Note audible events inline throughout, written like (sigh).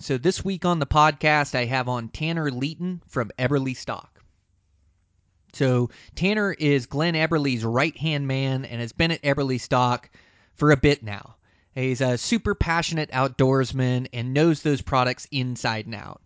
So, this week on the podcast, I have on Tanner Leeton from Eberlestock. So, Tanner is Glenn Eberle's right hand man and has been at Eberlestock for a bit now. He's a super passionate outdoorsman and knows those products inside and out.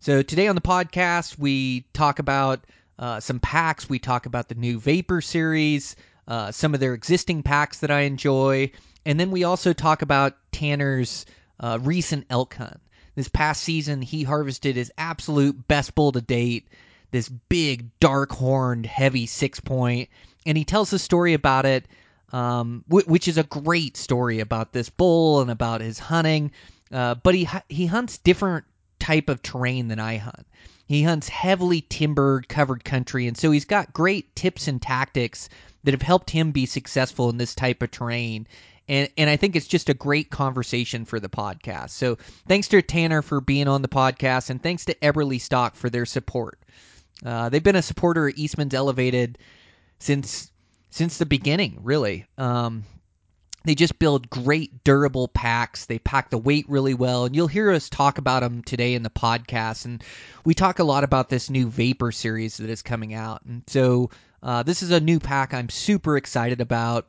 So, today on the podcast, we talk about uh, some packs. We talk about the new Vapor series, uh, some of their existing packs that I enjoy, and then we also talk about Tanner's uh, recent elk hunt. This past season, he harvested his absolute best bull to date, this big, dark horned, heavy six point, and he tells a story about it, um, wh- which is a great story about this bull and about his hunting. Uh, but he he hunts different type of terrain than I hunt. He hunts heavily timbered, covered country, and so he's got great tips and tactics that have helped him be successful in this type of terrain. And and I think it's just a great conversation for the podcast. So thanks to Tanner for being on the podcast, and thanks to Eberlestock for their support. Uh, they've been a supporter of Eastman's Elevated since since the beginning, really. Um, they just build great durable packs. They pack the weight really well, and you'll hear us talk about them today in the podcast. And we talk a lot about this new Vapor series that is coming out. And so uh, this is a new pack I'm super excited about.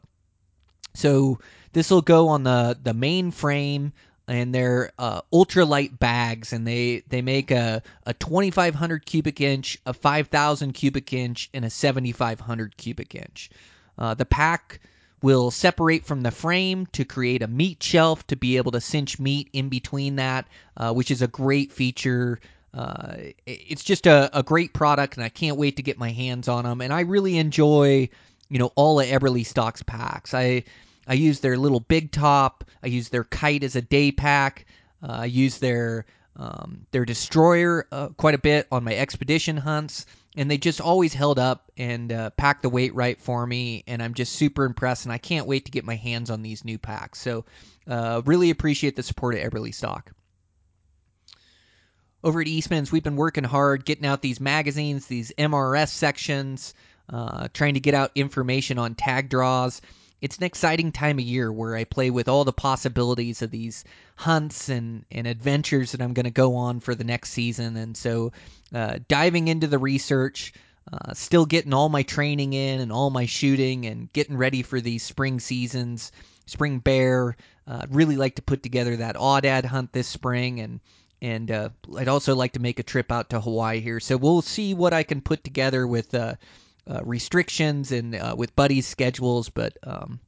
So this will go on the the main frame and they're uh, ultralight bags and they they make a, a 2500 cubic inch a 5000 cubic inch and a 7500 cubic inch. Uh, the pack will separate from the frame to create a meat shelf to be able to cinch meat in between that uh, which is a great feature. Uh, it's just a, a great product and i can't wait to get my hands on them and i really enjoy you know all of Eberlestock's packs. I I use their little big top. I use their kite as a day pack. Uh, I use their um, their destroyer uh, quite a bit on my expedition hunts, and they just always held up and uh, packed the weight right for me. And I'm just super impressed, and I can't wait to get my hands on these new packs. So, uh, really appreciate the support of Eberlestock. Over at Eastman's, we've been working hard getting out these magazines, these MRS sections, uh, trying to get out information on tag draws it's an exciting time of year where I play with all the possibilities of these hunts and, and adventures that I'm going to go on for the next season. And so, uh, diving into the research, uh, still getting all my training in and all my shooting and getting ready for these spring seasons, spring bear. Uh, really like to put together that aoudad hunt this spring and and uh, I'd also like to make a trip out to Hawaii here. So we'll see what I can put together with uh, uh, restrictions and uh, with buddies' schedules, but um,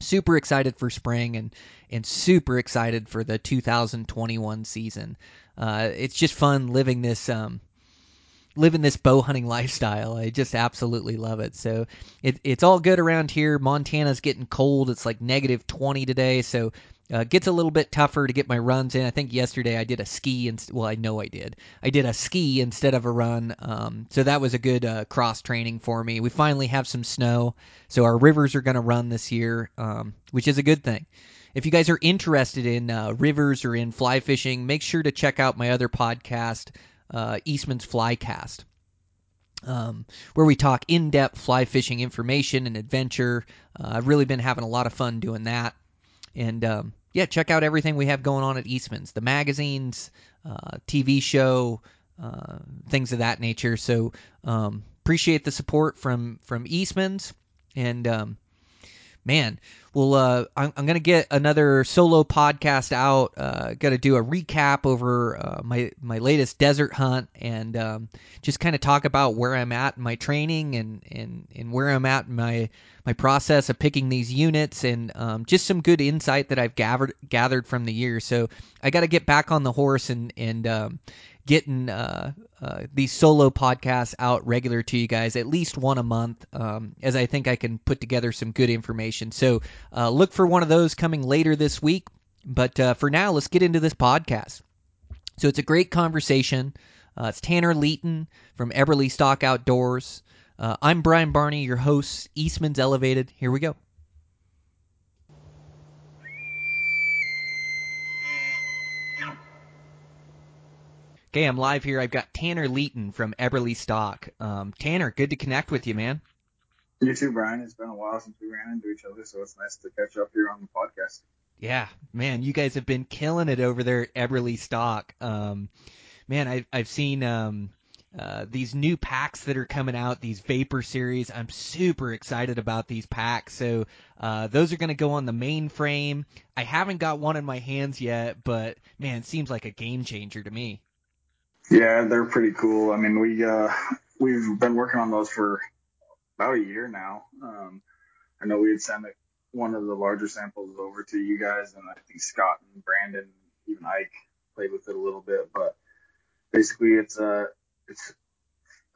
super excited for spring and and super excited for the 2021 season. Uh, it's just fun living this um, living this bow hunting (laughs) lifestyle. I just absolutely love it. So it, it's all good around here. Montana's getting cold. It's like negative 20 today, so uh, gets a little bit tougher to get my runs in. I think yesterday I did a ski and well, I know I did. I did a ski instead of a run, um, so that was a good uh, cross training for me. We finally have some snow, so our rivers are going to run this year, um, which is a good thing. If you guys are interested in uh, rivers or in fly fishing, make sure to check out my other podcast, uh, Eastman's Flycast um, where we talk in depth fly fishing information and adventure. Uh, I've really been having a lot of fun doing that. And um, yeah, check out everything we have going on at Eastman's the magazines, uh, TV show, uh, things of that nature. So um, appreciate the support from, from Eastman's. And um, man, well, uh, I'm, I'm gonna get another solo podcast out. Uh, got to do a recap over uh, my my latest desert hunt and um, just kind of talk about where I'm at in my training and and and where I'm at in my my process of picking these units and um, just some good insight that I've gathered gathered from the year. So I got to get back on the horse and and um, getting uh, uh, these solo podcasts out regular to you guys, at least one a month, um, as I think I can put together some good information. So uh, look for one of those coming later this week. But uh, for now, let's get into this podcast. So it's a great conversation Uh, it's Tanner Leeton from Eberlestock Outdoors. Uh, I'm Brian Barney, your host, Eastman's Elevated. Here we go. Okay, I'm live here. I've got Tanner Leeton from Eberlestock. Um, Tanner, good to connect with you, man. You too, Brian. It's been a while since we ran into each other, so it's nice to catch up here on the podcast. Yeah, man, you guys have been killing it over there at Eberlestock. Um, man, I've I've seen um, uh, these new packs that are coming out, these Vapor series. I'm super excited about these packs. So uh, those are going to go on the mainframe. I haven't got one in my hands yet, but man, it seems like a game changer to me. Yeah, they're pretty cool. I mean, we uh, we've been working on those for about a year now. Um, I know we had sent one of the larger samples over to you guys, and I think Scott and Brandon, even Ike, played with it a little bit. But basically, it's a it's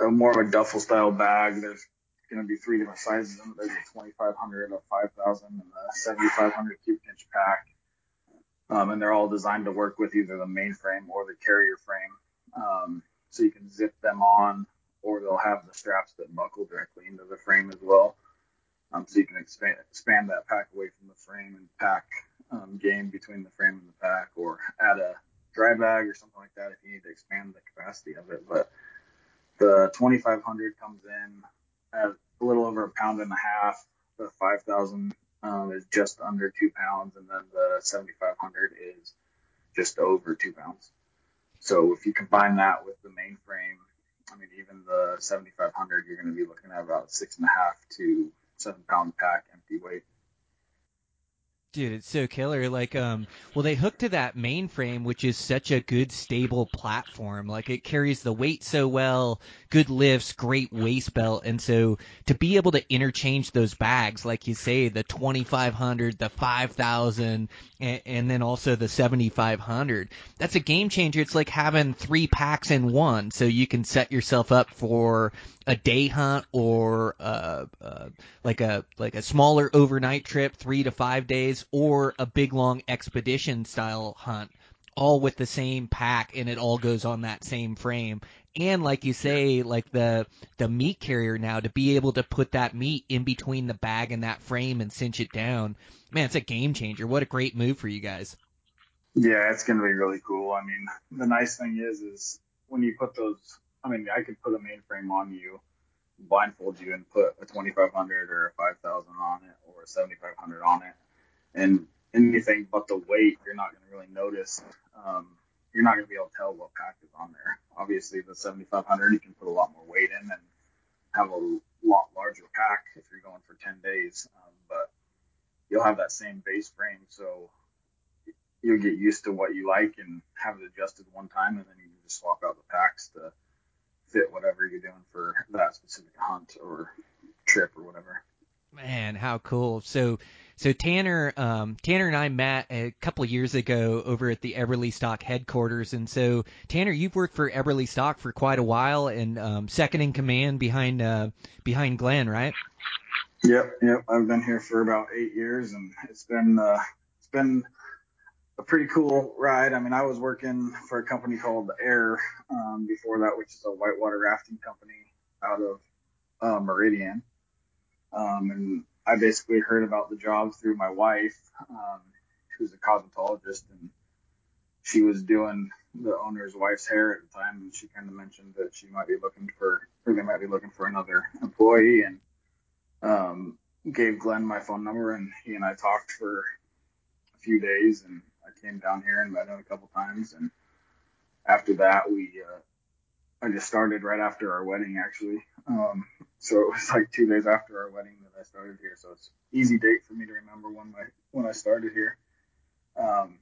a more of a duffel style bag. There's going to be three different sizes. There's a 2500, a 5000, and a 7500 cubic inch pack. Um, and they're all designed to work with either the mainframe or the carrier frame. Um, so you can zip them on, or they'll have the straps that buckle directly into the frame as well. Um, so you can expand, expand that pack away from the frame and pack um, game between the frame and the pack, or add a dry bag or something like that if you need to expand the capacity of it. But the 2500 comes in at a little over a pound and a half. The 5000 um, is just under two pounds, and then the 7500 is just over two pounds. So if you combine that with the mainframe, I mean, even the 7500, you're going to be looking at about six and a half to seven pound pack empty weight. Dude, it's so killer. Like, um, well, they hook to that mainframe, which is such a good, stable platform. Like, it carries the weight so well, good lifts, great waist belt, and so to be able to interchange those bags, like you say, the 2500, the 5000, and, and then also the 7500, that's a game changer. It's like having three packs in one, so you can set yourself up for a day hunt or uh, uh, like a like a smaller overnight trip, three to five days, or a big long expedition style hunt, all with the same pack, and it all goes on that same frame. And like you say, like the the meat carrier now to be able to put that meat in between the bag and that frame and cinch it down, man, it's a game changer. What a great move for you guys. Yeah, it's going to be really cool. I mean, the nice thing is, is when you put those I mean, I could put a mainframe on you, blindfold you, and put a 2500 or a 5000 on it or a 7500 on it, and anything but the weight, you're not going to really notice. Um, you're not going to be able to tell what pack is on there. Obviously, the 7500 you can put a lot more weight in and have a lot larger pack if you're going for 10 days, um, but you'll have that same base frame, so you'll get used to what you like and have it adjusted one time, and then you can just swap out the packs to fit whatever you're doing for that specific hunt or trip or whatever. Man, how cool! So, so Tanner, um, Tanner and I met a couple years ago over at the Eberlestock headquarters, and so Tanner, you've worked for Eberlestock for quite a while, and um, second in command behind uh, behind Glenn, right? Yep, yep. I've been here for about eight years, and it's been uh, it's been a pretty cool ride. I mean, I was working for a company called AIRE um, before that, which is a whitewater rafting company out of uh, Meridian. Um, and I basically heard about the job through my wife, um, who's a cosmetologist, and she was doing the owner's wife's hair at the time, and she kind of mentioned that she might be looking for, or they might be looking for another employee, and um, gave Glenn my phone number, and he and I talked for a few days, and I came down here and met him a couple times, and after that, we uh, I just started right after our wedding, actually. Um, so it was like two days after our wedding I started here. So it's easy date for me to remember when my when I started here. Um,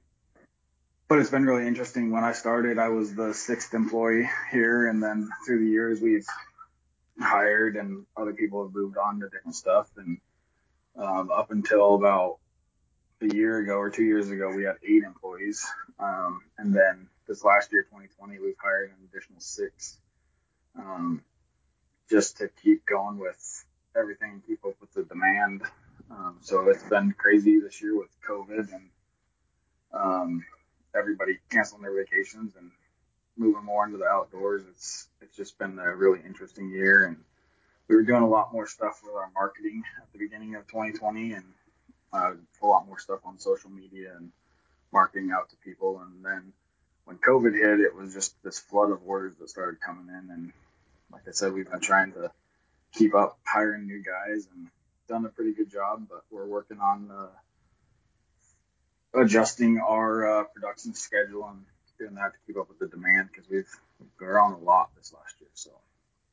but it's been really interesting. When I started, I was the sixth employee here, and then through the years, we've hired and other people have moved on to different stuff. And um, up until about a year ago or two years ago, we had eight employees. Um, and then this last year, 2020, we've hired an additional six um, just to keep going with everything, keep up with the demand. Um, so it's been crazy this year with COVID and um, everybody canceling their vacations and moving more into the outdoors. It's it's just been a really interesting year, and we were doing a lot more stuff with our marketing at the beginning of 2020, and uh, a lot more stuff on social media and marketing out to people. And then when COVID hit, it was just this flood of orders that started coming in, and like I said, we've been trying to keep up hiring new guys and done a pretty good job, but we're working on uh, adjusting our uh, production schedule and doing that to keep up with the demand because we've, grown a lot this last year. So,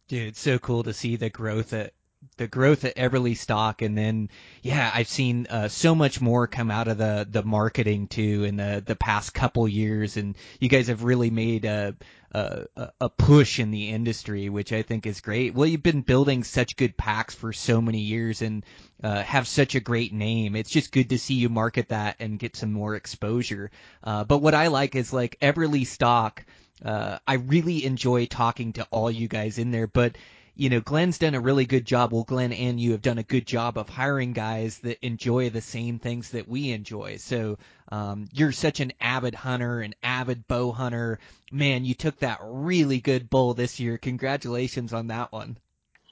dude, so cool to see the growth at the growth at Eberlestock, and then yeah, I've seen uh, so much more come out of the the marketing too in the the past couple years, and you guys have really made a a, a push in the industry, which I think is great. Well, you've been building such good packs for so many years and uh, have such a great name. It's just good to see you market that and get some more exposure. Uh, but what I like is like Eberlestock. Uh, I really enjoy talking to all you guys in there, but you know, Glenn's done a really good job. Well, Glenn and you have done a good job of hiring guys that enjoy the same things that we enjoy. So um, you're such an avid hunter, an avid bow hunter. Man, you took that really good bull this year. Congratulations on that one.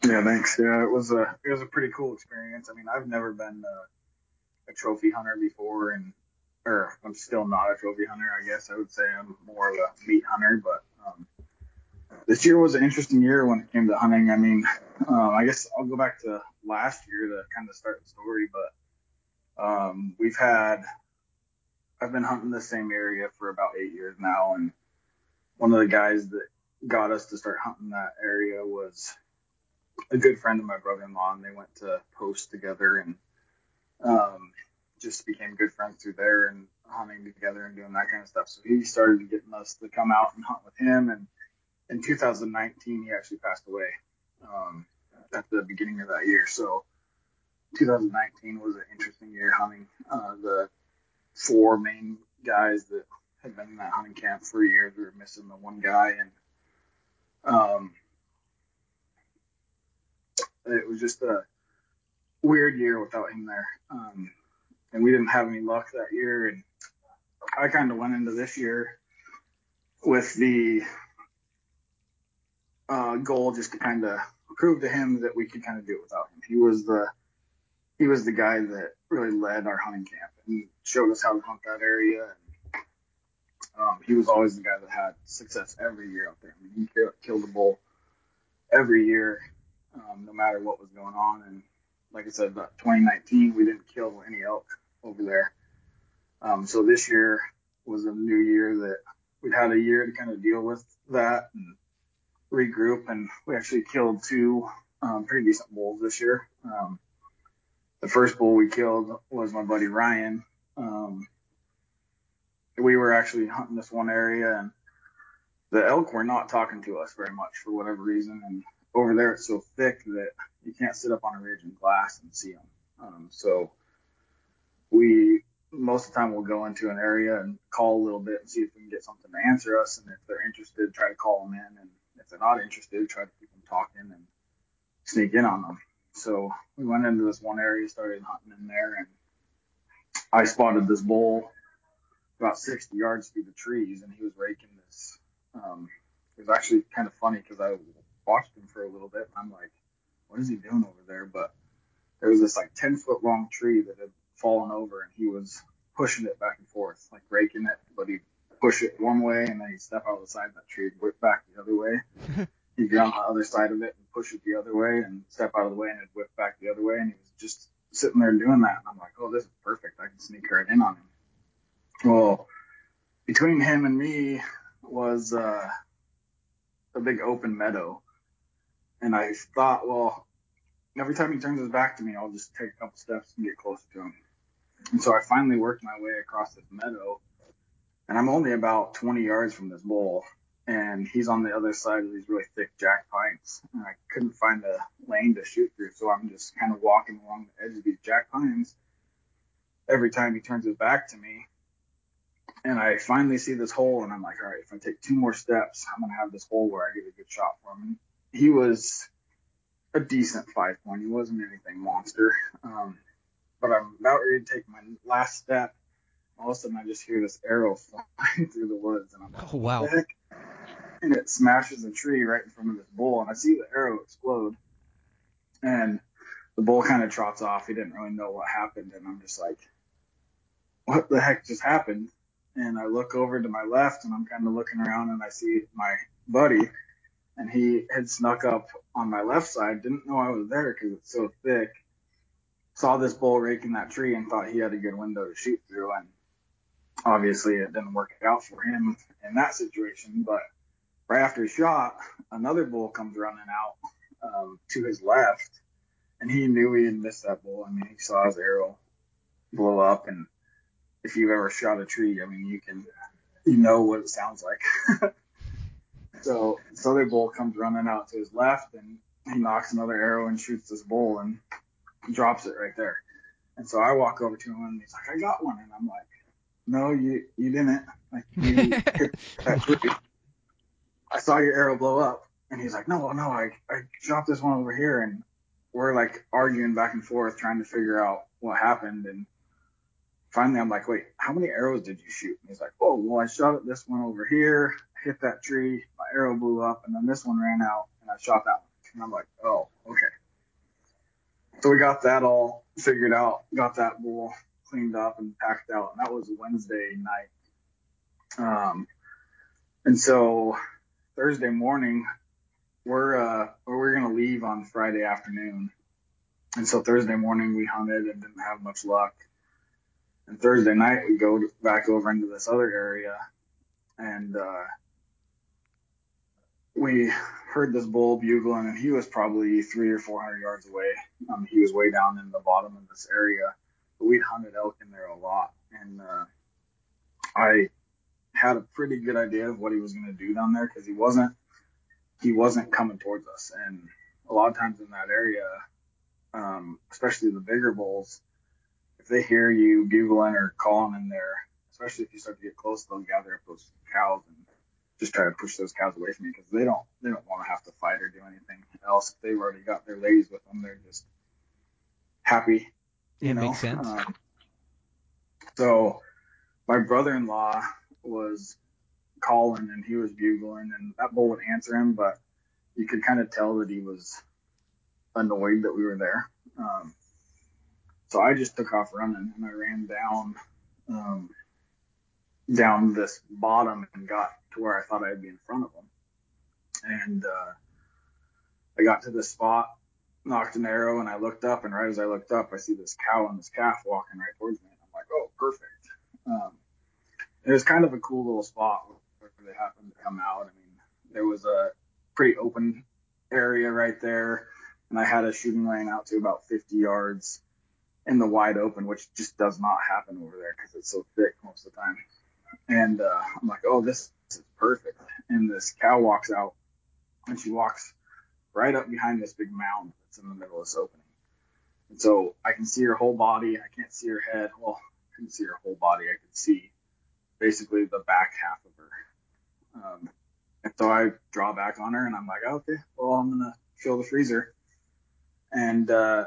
Yeah, thanks. Yeah, it was a it was a pretty cool experience. I mean, I've never been a, a trophy hunter before, and or I'm still not a trophy hunter. I guess I would say I'm more of a meat hunter, but um, this year was an interesting year when it came to hunting. I mean, um, I guess I'll go back to last year to kind of start the story, but um, we've had I've been hunting the same area for about eight years now, and one of the guys that got us to start hunting that area was a good friend of my brother-in-law, and they went to post together and um, just became good friends through there and hunting together and doing that kind of stuff. So he started getting us to come out and hunt with him and in 2019, he actually passed away um, at the beginning of that year. So 2019 was an interesting year hunting. Uh, the four main guys that had been in that hunting camp for years we were missing the one guy, and um, it was just a weird year without him there. Um, and we didn't have any luck that year, and I kind of went into this year with the uh, goal just kind of prove to him that we could kind of do it without him. He was the he was the guy that really led our hunting camp and showed us how to hunt that area. And um, he was always the guy that had success every year out there. I mean, he killed a bull every year, um, no matter what was going on. And like I said, 2019 we didn't kill any elk over there. Um, so this year was a new year that we'd had a year to kind of deal with that and regroup, and we actually killed two um, pretty decent bulls this year. Um, the first bull we killed was my buddy Ryan. Um, we were actually hunting this one area, and the elk were not talking to us very much for whatever reason. And over there, it's so thick that you can't sit up on a ridge and glass and see them. Um, so we most of the time we'll go into an area and call a little bit and see if we can get something to answer us, and if they're interested, try to call them in and if they're not interested, try to keep them talking and sneak in on them. So we went into this one area, started hunting in there, and I spotted this bull about 60 yards through the trees, and he was raking this. Um, it was actually kind of funny because I watched him for a little bit, and I'm like, what is he doing over there? But there was this like 10 foot long tree that had fallen over, and he was pushing it back and forth, like raking it, but he push it one way and then he'd step out of the side of that tree, whip back the other way. (laughs) he'd get on the other side of it and push it the other way and step out of the way and it'd whip back the other way. And he was just sitting there doing that. And I'm like, oh, this is perfect. I can sneak right in on him. Well, between him and me was uh, a big open meadow. And I thought, well, every time he turns his back to me, I'll just take a couple steps and get closer to him. And so I finally worked my way across this meadow and I'm only about 20 yards from this bull, and he's on the other side of these really thick jack pines. And I couldn't find a lane to shoot through, so I'm just kind of walking along the edge of these jack pines. Every time he turns his back to me, and I finally see this hole, and I'm like, all right, if I take two more steps, I'm gonna have this hole where I get a good shot for him. And he was a decent five point. He wasn't anything monster. Um, but I'm about ready to take my last step all of a sudden I just hear this arrow (laughs) flying through the woods, and I'm like, oh, wow. Heck? and it smashes a tree right in front of this bull, and I see the arrow explode, and the bull kind of trots off. He didn't really know what happened, and I'm just like, what the heck just happened? And I look over to my left, and I'm kind of looking around, and I see my buddy, and he had snuck up on my left side. Didn't know I was there because it's so thick. Saw this bull raking that tree and thought he had a good window to shoot through, and obviously it didn't work out for him in that situation. But right after he shot, another bull comes running out um, to his left, and he knew he had missed that bull. I mean, he saw his arrow blow up, and if you've ever shot a tree, I mean, you can you know what it sounds like. (laughs) so this other bull comes running out to his left, and he knocks another arrow and shoots this bull and drops it right there. And so I walk over to him, and he's like, "I got one," and I'm like, "No, you you didn't. Like you hit (laughs) that tree. I saw your arrow blow up." And he's like, "No, no, I I dropped this one over here," and we're like arguing back and forth trying to figure out what happened and finally I'm like, wait, how many arrows did you shoot? And he's like, oh, well, I shot at this one over here, hit that tree, my arrow blew up, and then this one ran out, and I shot that one. And I'm like, oh, okay. So we got that all figured out, got that bull cleaned up and packed out, and that was Wednesday night. Um, and so Thursday morning, we're uh, we're gonna leave on Friday afternoon, and so Thursday morning we hunted and didn't have much luck. And Thursday night we go back over into this other area, and uh, we heard this bull bugling, and he was probably three or four hundred yards away. Um, he was way down in the bottom of this area, we'd hunted elk in there a lot, and uh, I had a pretty good idea of what he was going to do down there because he wasn't he wasn't coming towards us, and a lot of times in that area, um, especially the bigger bulls, if they hear you bugling or calling in there, especially if you start to get close, they'll gather up those cows and just try to push those cows away from you because they don't they don't want to have to fight or do anything else. If they've already got their ladies with them, they're just happy. You It know? makes sense. Um, so my brother-in-law was calling and he was bugling and that bull would answer him, but you could kind of tell that he was annoyed that we were there. Um, so I just took off running and I ran down um, down this bottom and got to where I thought I'd be in front of him. And uh, I got to this spot, knocked an arrow, and I looked up. And right as I looked up, I see this cow and this calf walking right towards me. And I'm like, oh, perfect. Um, it was kind of a cool little spot where they happened to come out. I mean, there was a pretty open area right there, and I had a shooting lane out to about 50 yards in the wide open, which just does not happen over there because it's so thick most of the time. And uh, I'm like, oh, this is perfect. And this cow walks out, and she walks right up behind this big mound that's in the middle of this opening. And so I can see her whole body. I can't see her head. Well, I couldn't see her whole body. I could see basically the back half of her. Um, and so I draw back on her, and I'm like, okay, well, I'm gonna fill the freezer. And uh,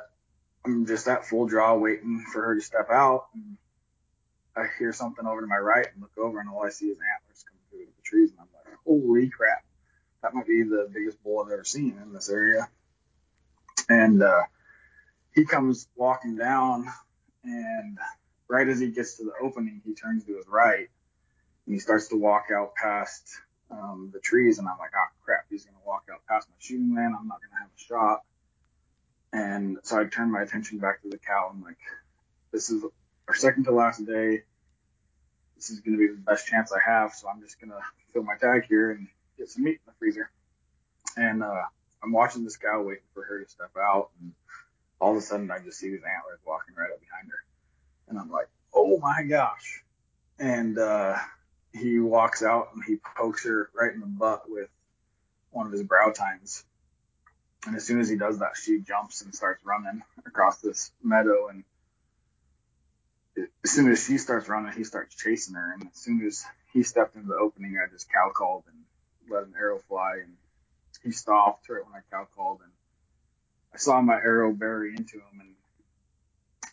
I'm just at full draw, waiting for her to step out. And I hear something over to my right and look over, and all I see is antlers coming through the trees. And I'm like, holy crap, that might be the biggest bull I've ever seen in this area. And uh, he comes walking down, and right as he gets to the opening, he turns to his right, and he starts to walk out past um, the trees. And I'm like, oh crap, he's gonna walk out past my shooting lane. I'm not gonna have a shot. And so I turned my attention back to the cow. I'm like, this is our second to last day. This is going to be the best chance I have. So I'm just going to fill my tag here and get some meat in the freezer. And uh, I'm watching this cow waiting for her to step out. And all of a sudden, I just see these antlers walking right up behind her. And I'm like, oh my gosh. And uh, he walks out and he pokes her right in the butt with one of his brow tines. And as soon as he does that, she jumps and starts running across this meadow. And as soon as she starts running, he starts chasing her. And as soon as he stepped into the opening, I just cow called and let an arrow fly. And he stopped right when I cow called. And I saw my arrow bury into him. And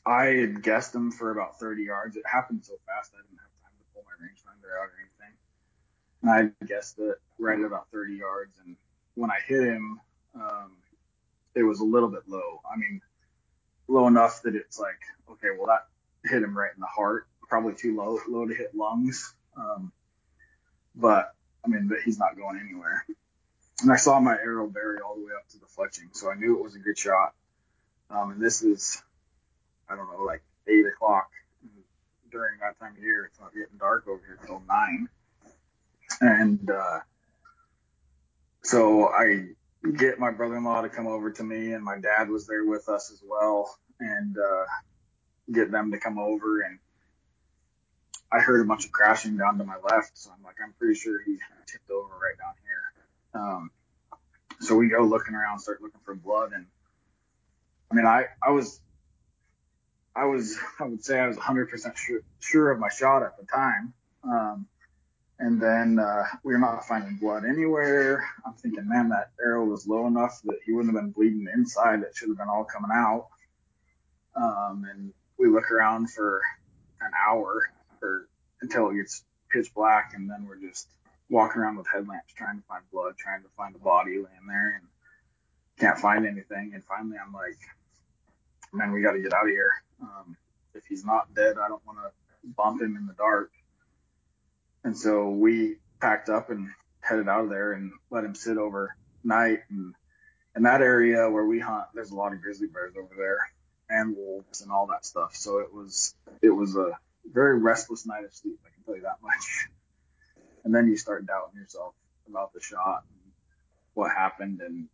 I had guessed him for about 30 yards. It happened so fast, I didn't have time to pull my rangefinder out or anything. and I guessed it right at about 30 yards. And when I hit him, um, it was a little bit low. I mean, low enough that it's like, okay, well that hit him right in the heart. Probably too low, low to hit lungs. Um, but I mean, but he's not going anywhere. And I saw my arrow bury all the way up to the fletching, so I knew it was a good shot. Um, and this is, I don't know, like eight o'clock during that time of year. It's not getting dark over here till nine. And uh, so I get my brother-in-law to come over to me, and my dad was there with us as well, and uh, get them to come over. And I heard a bunch of crashing down to my left, so I'm like, I'm pretty sure he tipped over right down here. Um, so we go looking around, start looking for blood, and I mean, I I was I was (laughs) I would say I was 100% sure, sure of my shot at the time. Um, and then uh, we were not finding blood anywhere. I'm thinking, man, that arrow was low enough that he wouldn't have been bleeding inside. It should have been all coming out. Um, and we look around for an hour until it gets pitch black, and then we're just walking around with headlamps trying to find blood, trying to find a body laying there, and can't find anything. And finally, I'm like, man, we got to get out of here. Um, if he's not dead, I don't want to bump him in the dark. And so we packed up and headed out of there and let him sit overnight. And in that area where we hunt, there's a lot of grizzly bears over there and wolves and all that stuff. So it was it was a very restless night of sleep. I can tell you that much. (laughs) And then you start doubting yourself about the shot and what happened and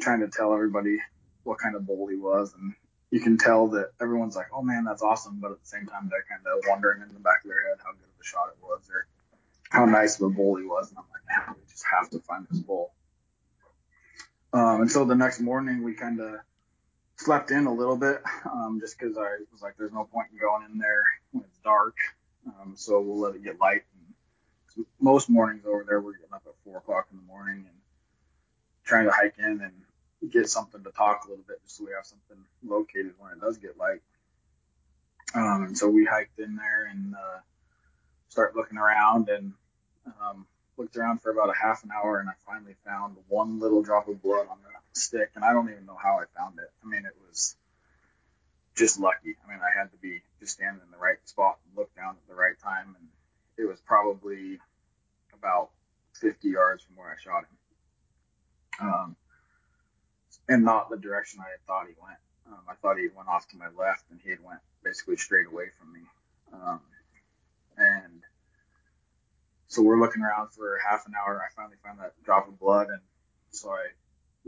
trying to tell everybody what kind of bull he was and you can tell that everyone's like, "Oh man, that's awesome," but at the same time, they're kind of wondering in the back of their head how good of a shot it was or how nice of a bull he was. And I'm like, man, we just have to find this bull. Um, and so the next morning, we kind of slept in a little bit, um, just because I was like, "There's no point in going in there when it's dark." Um, so we'll let it get light. And most mornings over there, we're getting up at four o'clock in the morning and trying to hike in and get something to talk a little bit just so we have something located when it does get light. Um, and so we hiked in there and uh, start looking around and um, looked around for about a half an hour and I finally found one little drop of blood on the stick and I don't even know how I found it. I mean, it was just lucky. I mean, I had to be just standing in the right spot and look down at the right time and it was probably about 50 yards from where I shot him. Um, and not the direction I had thought he went. Um, I thought he went off to my left, and he had went basically straight away from me. Um, and so we're looking around for half an hour. I finally found that drop of blood, and so I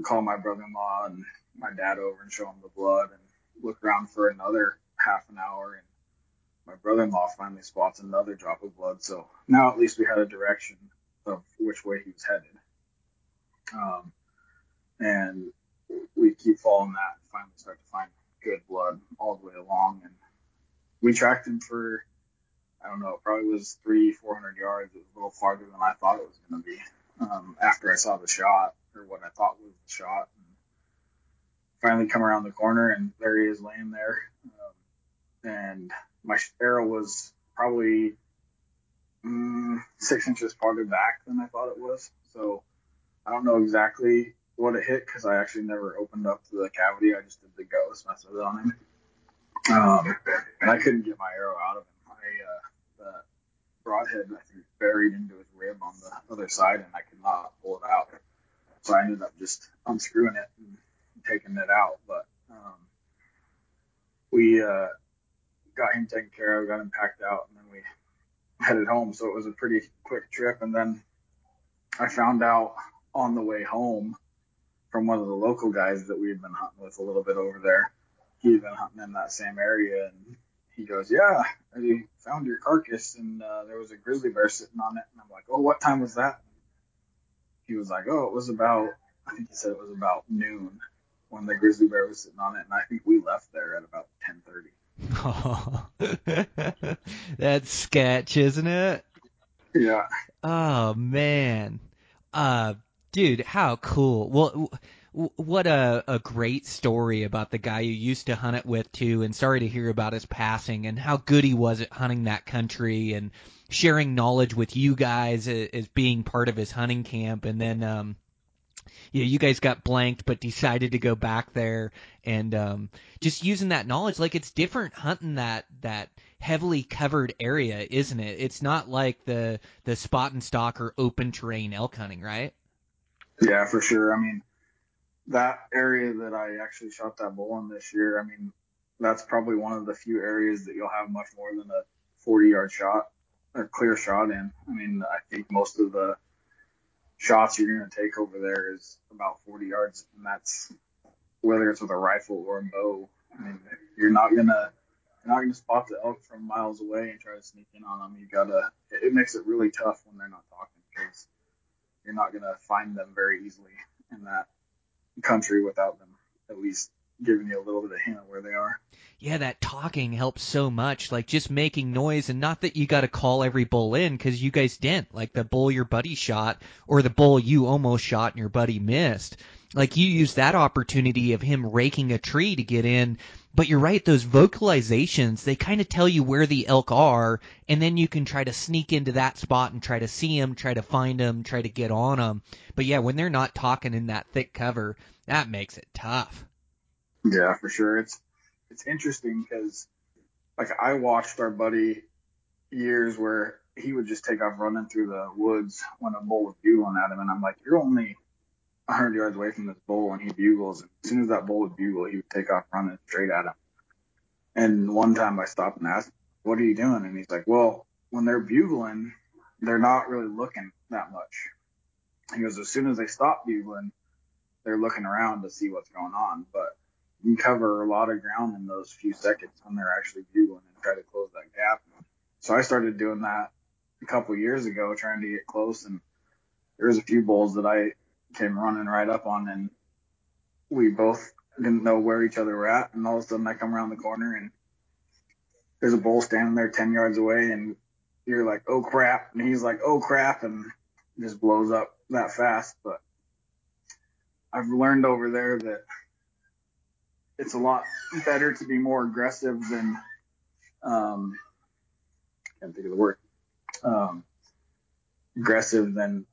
call my brother-in-law and my dad over and show them the blood, and look around for another half an hour, and my brother-in-law finally spots another drop of blood. So now at least we had a direction of which way he was headed. Um, and we keep following that and finally start to find good blood all the way along. And we tracked him for, I don't know, it probably was three, 400 yards. It was a little farther than I thought it was going to be um, after I saw the shot what I thought was the shot. And finally come around the corner and there he is laying there. Um, and my arrow was probably mm, six inches farther back than I thought it was. So I don't know exactly what it hit because I actually never opened up the cavity. I just did the gutless method on him. Um, and I couldn't get my arrow out of him. I, uh, the broadhead, I think, buried into his rib on the other side, and I could not. So I ended up just unscrewing it and taking it out. But um, we uh, got him taken care of, got him packed out, and then we headed home. So it was a pretty quick trip. And then I found out on the way home from one of the local guys that we had been hunting with a little bit over there. He had been hunting in that same area, and he goes, "Yeah, I found your carcass, and uh, there was a grizzly bear sitting on it." And I'm like, "Oh, what time was that?" He was like, "Oh, it was about, I think he said it was about noon when the grizzly bear was sitting on it, and I think we left there at about 10:30." Oh, (laughs) that's sketch, isn't it? Yeah. Oh man. Uh dude, how cool. Well what a, a great story about the guy you used to hunt it with too and sorry to hear about his passing and how good he was at hunting that country and sharing knowledge with you guys as, being part of his hunting camp, and then um, you know, you guys got blanked but decided to go back there and um just using that knowledge like it's different hunting that that heavily covered area, isn't it? It's not like the the spot and stock or open terrain elk hunting, right? Yeah, for sure. I mean, that area that I actually shot that bull in this year, I mean, that's probably one of the few areas that you'll have much more than a 40 yard shot or clear shot in. I mean, I think most of the shots you're going to take over there is about 40 yards, and that's whether it's with a rifle or a bow. I mean, you're not gonna you're not gonna spot the elk from miles away and try to sneak in on them. You gotta. It makes it really tough when they're not talking because you're not gonna find them very easily in that country without them at least giving you a little bit of a hint where they are. Yeah, that talking helps so much. Like just making noise, and not that you got to call every bull in because you guys didn't. Like the bull your buddy shot, or the bull you almost shot and your buddy missed. Like you use that opportunity of him raking a tree to get in. But you're right; those vocalizations they kind of tell you where the elk are, and then you can try to sneak into that spot and try to see them, try to find them, try to get on them. But yeah, when they're not talking in that thick cover, that makes it tough. Yeah, for sure. It's it's interesting because like I watched our buddy years where he would just take off running through the woods when a bull was bugling at him, and I'm like, you're only 100 yards away from this bull, and he bugles. And as soon as that bull would bugle, he would take off running straight at him. And one time I stopped and asked, "What are you doing?" And he's like, "Well, when they're bugling, they're not really looking that much." He goes, "As soon as they stop bugling, they're looking around to see what's going on, but." Can cover a lot of ground in those few seconds when they're actually bugling and try to close that gap. So I started doing that a couple years ago, trying to get close, and there was a few bulls that I came running right up on, and we both didn't know where each other were at, and all of a sudden I come around the corner and there's a bull standing there ten yards away, and you're like, oh crap, and he's like, oh crap, and just blows up that fast. But I've learned over there that it's a lot better to be more aggressive than um can't think of the word um aggressive than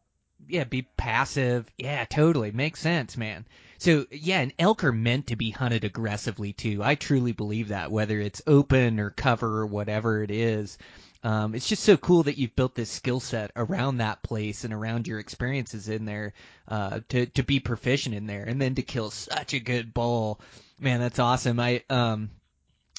yeah, be passive. Yeah, totally. Makes sense, man. So, yeah, and elk are meant to be hunted aggressively too. I truly believe that, whether it's open or cover or whatever it is. Um, it's just so cool that you've built this skill set around that place and around your experiences in there uh, to to be proficient in there, and then to kill such a good bull. Man, that's awesome. I um,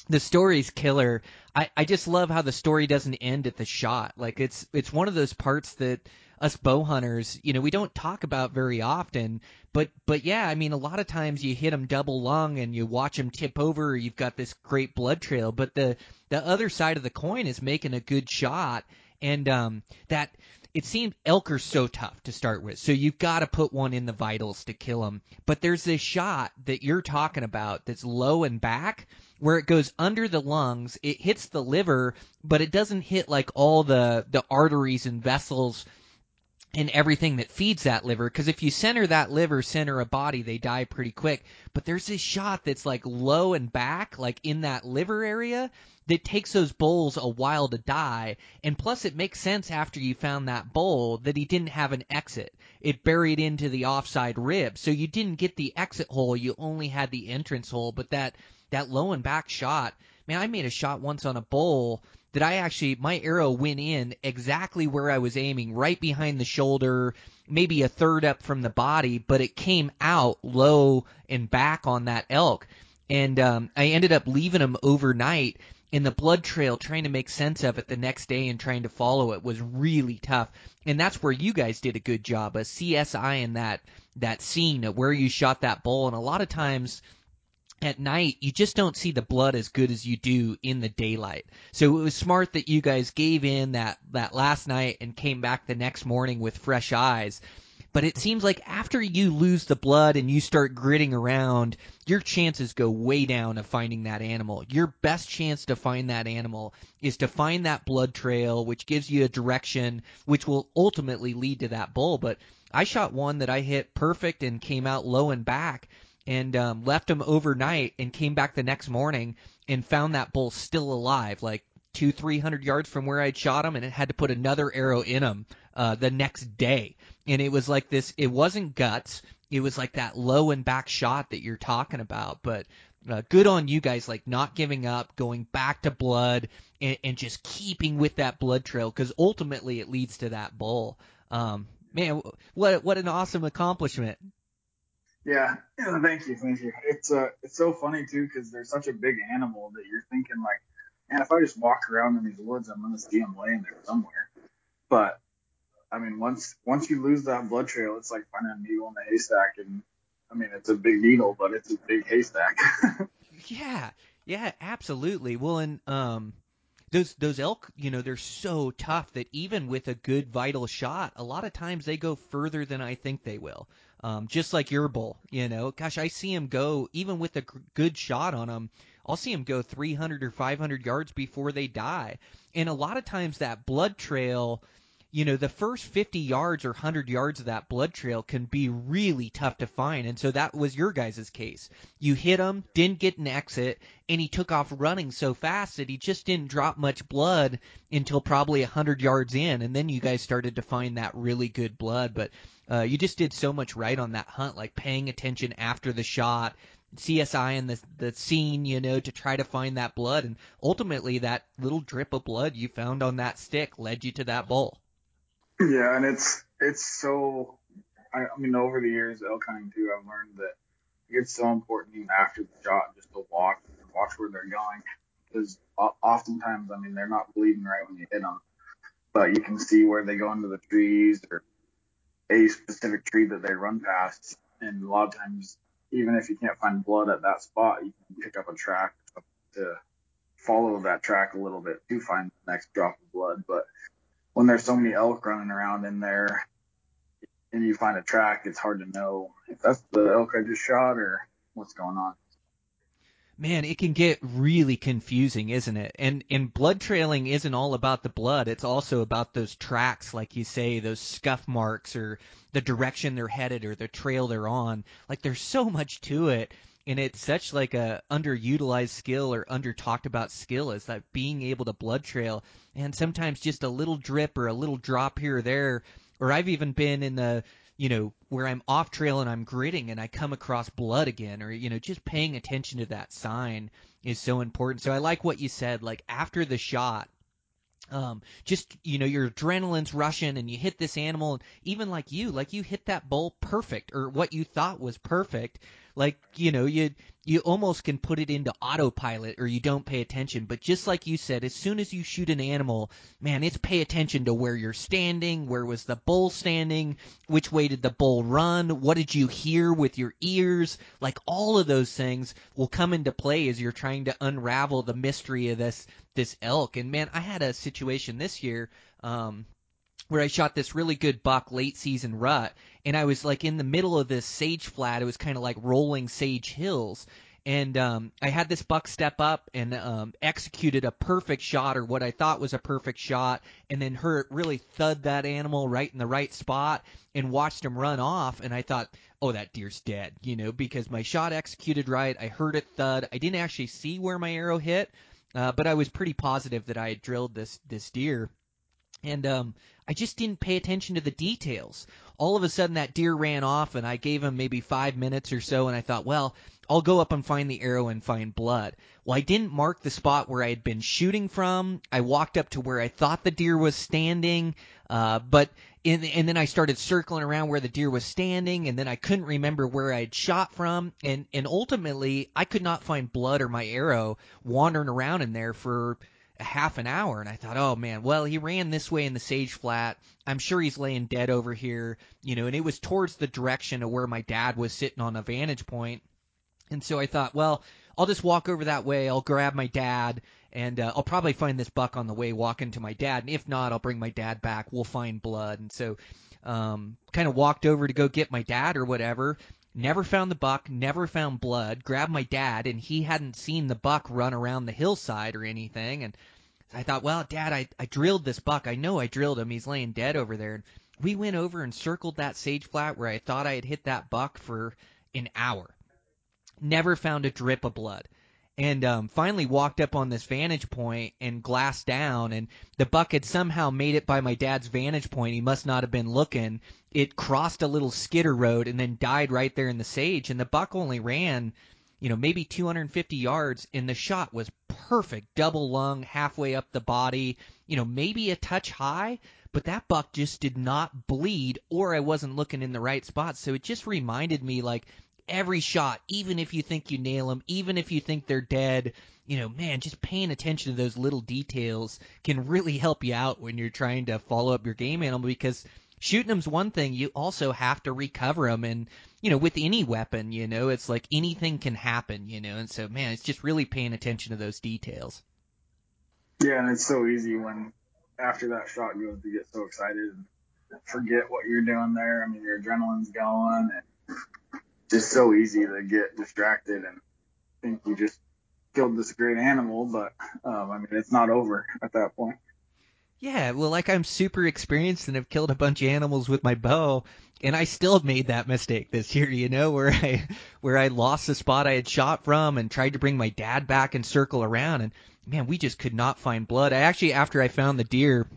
the story's killer. I, I just love how the story doesn't end at the shot. Like it's it's one of those parts that us bow hunters, you know, we don't talk about very often. But but yeah, I mean, a lot of times you hit them double lung and you watch them tip over. You've got this great blood trail. But the the other side of the coin is making a good shot, and um, that it seemed elk are so tough to start with. So you've got to put one in the vitals to kill them. But there's this shot that you're talking about that's low and back where it goes under the lungs. It hits the liver, but it doesn't hit like all the the arteries and vessels and everything that feeds that liver. Because if you center that liver, center a body, they die pretty quick. But there's this shot that's like low and back, like in that liver area, that takes those bulls a while to die. And plus, it makes sense after you found that bull that he didn't have an exit. It buried into the offside rib, so you didn't get the exit hole. You only had the entrance hole. But that that low and back shot, man, I made a shot once on a bull that I actually my arrow went in exactly where I was aiming, right behind the shoulder, maybe a third up from the body, but it came out low and back on that elk. And um, I ended up leaving him overnight in the blood trail trying to make sense of it the next day and trying to follow it was really tough. And that's where you guys did a good job, a CSI in that that scene of where you shot that bull. And a lot of times at night you just don't see the blood as good as you do in the daylight. So it was smart that you guys gave in that that last night and came back the next morning with fresh eyes. But it seems like after you lose the blood and you start gritting around, your chances go way down of finding that animal. Your best chance to find that animal is to find that blood trail, which gives you a direction, which will ultimately lead to that bull. But I shot one that I hit perfect and came out low and back and um, left him overnight and came back the next morning and found that bull still alive, like two, three hundred yards from where I'd shot him, and it had to put another arrow in him uh, the next day. And it was like this. It wasn't guts. It was like that low and back shot that you're talking about. But uh, good on you guys, like not giving up, going back to blood, and, and just keeping with that blood trail, because ultimately it leads to that bull. Um, man, what what an awesome accomplishment! Yeah, yeah, thank you, thank you. It's uh, it's so funny too because they're such a big animal that you're thinking like, man, if I just walk around in these woods, I'm gonna see them laying there somewhere. But I mean, once once you lose that blood trail, it's like finding a needle in a haystack, and I mean, it's a big needle, but it's a big haystack. (laughs) yeah, yeah, absolutely. Well, and um, those those elk, you know, they're so tough that even with a good vital shot, a lot of times they go further than I think they will. Um, just like your bull, you know, gosh, I see him go even with a g- good shot on him. I'll see him go 300 or 500 yards before they die. And a lot of times that blood trail, you know, the first 50 yards or 100 yards of that blood trail can be really tough to find. And so that was your guys' case. You hit him, didn't get an exit, and he took off running so fast that he just didn't drop much blood until probably 100 yards in. And then you guys started to find that really good blood. But uh, you just did so much right on that hunt, like paying attention after the shot, CSI and the the scene, you know, to try to find that blood, and ultimately that little drip of blood you found on that stick led you to that bull. Yeah, and it's it's so. I, I mean, over the years, elk hunting too, I've learned that it's so important even after the shot just to watch watch where they're going because oftentimes, I mean, they're not bleeding right when you hit them, but you can see where they go into the trees or a specific tree that they run past, and a lot of times, even if you can't find blood at that spot, you can pick up a track to follow that track a little bit to find the next drop of blood, but when there's so many elk running around in there and you find a track, it's hard to know if that's the elk I just shot or what's going on. Man, it can get really confusing, isn't it? And and blood trailing isn't all about the blood. It's also about those tracks, like you say, those scuff marks or the direction they're headed or the trail they're on. Like there's so much to it and it's such like a underutilized skill or under talked about skill is that being able to blood trail and sometimes just a little drip or a little drop here or there or I've even been in the you know where I'm off trail and I'm gritting and I come across blood again or you know just paying attention to that sign is so important. So I like what you said like after the shot um, just you know your adrenaline's rushing and you hit this animal and even like you like you hit that bull perfect or what you thought was perfect like you know you you almost can put it into autopilot or you don't pay attention but just like you said as soon as you shoot an animal man it's pay attention to where you're standing where was the bull standing which way did the bull run what did you hear with your ears like all of those things will come into play as you're trying to unravel the mystery of this this elk. And man, I had a situation this year um, where I shot this really good buck late season rut, and I was like in the middle of this sage flat. It was kind of like rolling sage hills. And um, I had this buck step up and um, executed a perfect shot, or what I thought was a perfect shot, and then hurt really thud that animal right in the right spot, and watched him run off. And I thought, oh, that deer's dead, you know, because my shot executed right. I heard it thud. I didn't actually see where my arrow hit, uh, but I was pretty positive that I had drilled this this deer, and um, I just didn't pay attention to the details. All of a sudden, that deer ran off, and I gave him maybe five minutes or so, and I thought, well, I'll go up and find the arrow and find blood. Well, I didn't mark the spot where I had been shooting from. I walked up to where I thought the deer was standing, uh, but in, and then I started circling around where the deer was standing, and then I couldn't remember where I had shot from, and and ultimately I could not find blood or my arrow wandering around in there for a half an hour and I thought, oh man, well he ran this way in the sage flat. I'm sure he's laying dead over here, you know, and it was towards the direction of where my dad was sitting on a vantage point. And so I thought, well, I'll just walk over that way. I'll grab my dad, and uh, I'll probably find this buck on the way walking to my dad. And if not, I'll bring my dad back. We'll find blood. And so, um, kind of walked over to go get my dad or whatever. Never found the buck, never found blood. Grabbed my dad, and he hadn't seen the buck run around the hillside or anything. And I thought, well, Dad, I, I drilled this buck. I know I drilled him. He's laying dead over there. And we went over and circled that sage flat where I thought I had hit that buck for an hour. Never found a drip of blood. And um, finally walked up on this vantage point and glassed down. And the buck had somehow made it by my dad's vantage point. He must not have been looking. It crossed a little skidder road and then died right there in the sage. And the buck only ran, you know, maybe 250 yards, and the shot was perfect, double lung, halfway up the body. You know, maybe a touch high, but that buck just did not bleed, or I wasn't looking in the right spot. So it just reminded me like every shot, even if you think you nail them, even if you think they're dead, you know, man, just paying attention to those little details can really help you out when you're trying to follow up your game animal because shooting them's one thing, you also have to recover them and you know, with any weapon, you know, it's like anything can happen, you know, and so man, it's just really paying attention to those details. Yeah, and it's so easy when after that shot goes to get so excited and forget what you're doing there. I mean, your adrenaline's going and just so easy to get distracted and think you just killed this great animal, but um, I mean, it's not over at that point. Yeah, well, like I'm super experienced and have killed a bunch of animals with my bow, and I still made that mistake this year, you know, where I where I lost the spot I had shot from and tried to bring my dad back and circle around, and man, we just could not find blood. I actually, after I found the deer,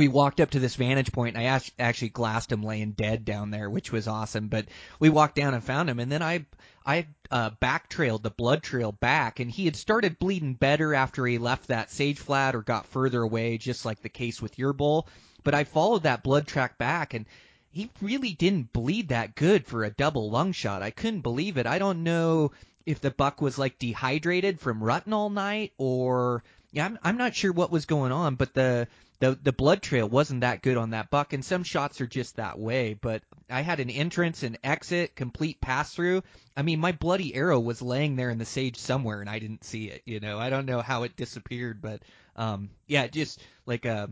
we walked up to this vantage point and I actually glassed him laying dead down there, which was awesome. But we walked down and found him, and then I I uh, back trailed the blood trail back, and he had started bleeding better after he left that sage flat or got further away, just like the case with your bull. But I followed that blood track back, and he really didn't bleed that good for a double lung shot. I couldn't believe it. I don't know if the buck was like dehydrated from rutting all night or yeah, I'm I'm not sure what was going on, but the the the blood trail wasn't that good on that buck, and some shots are just that way. But I had an entrance and exit, complete pass through. I mean, my bloody arrow was laying there in the sage somewhere, and I didn't see it. You know, I don't know how it disappeared, but um, yeah, just like a, uh,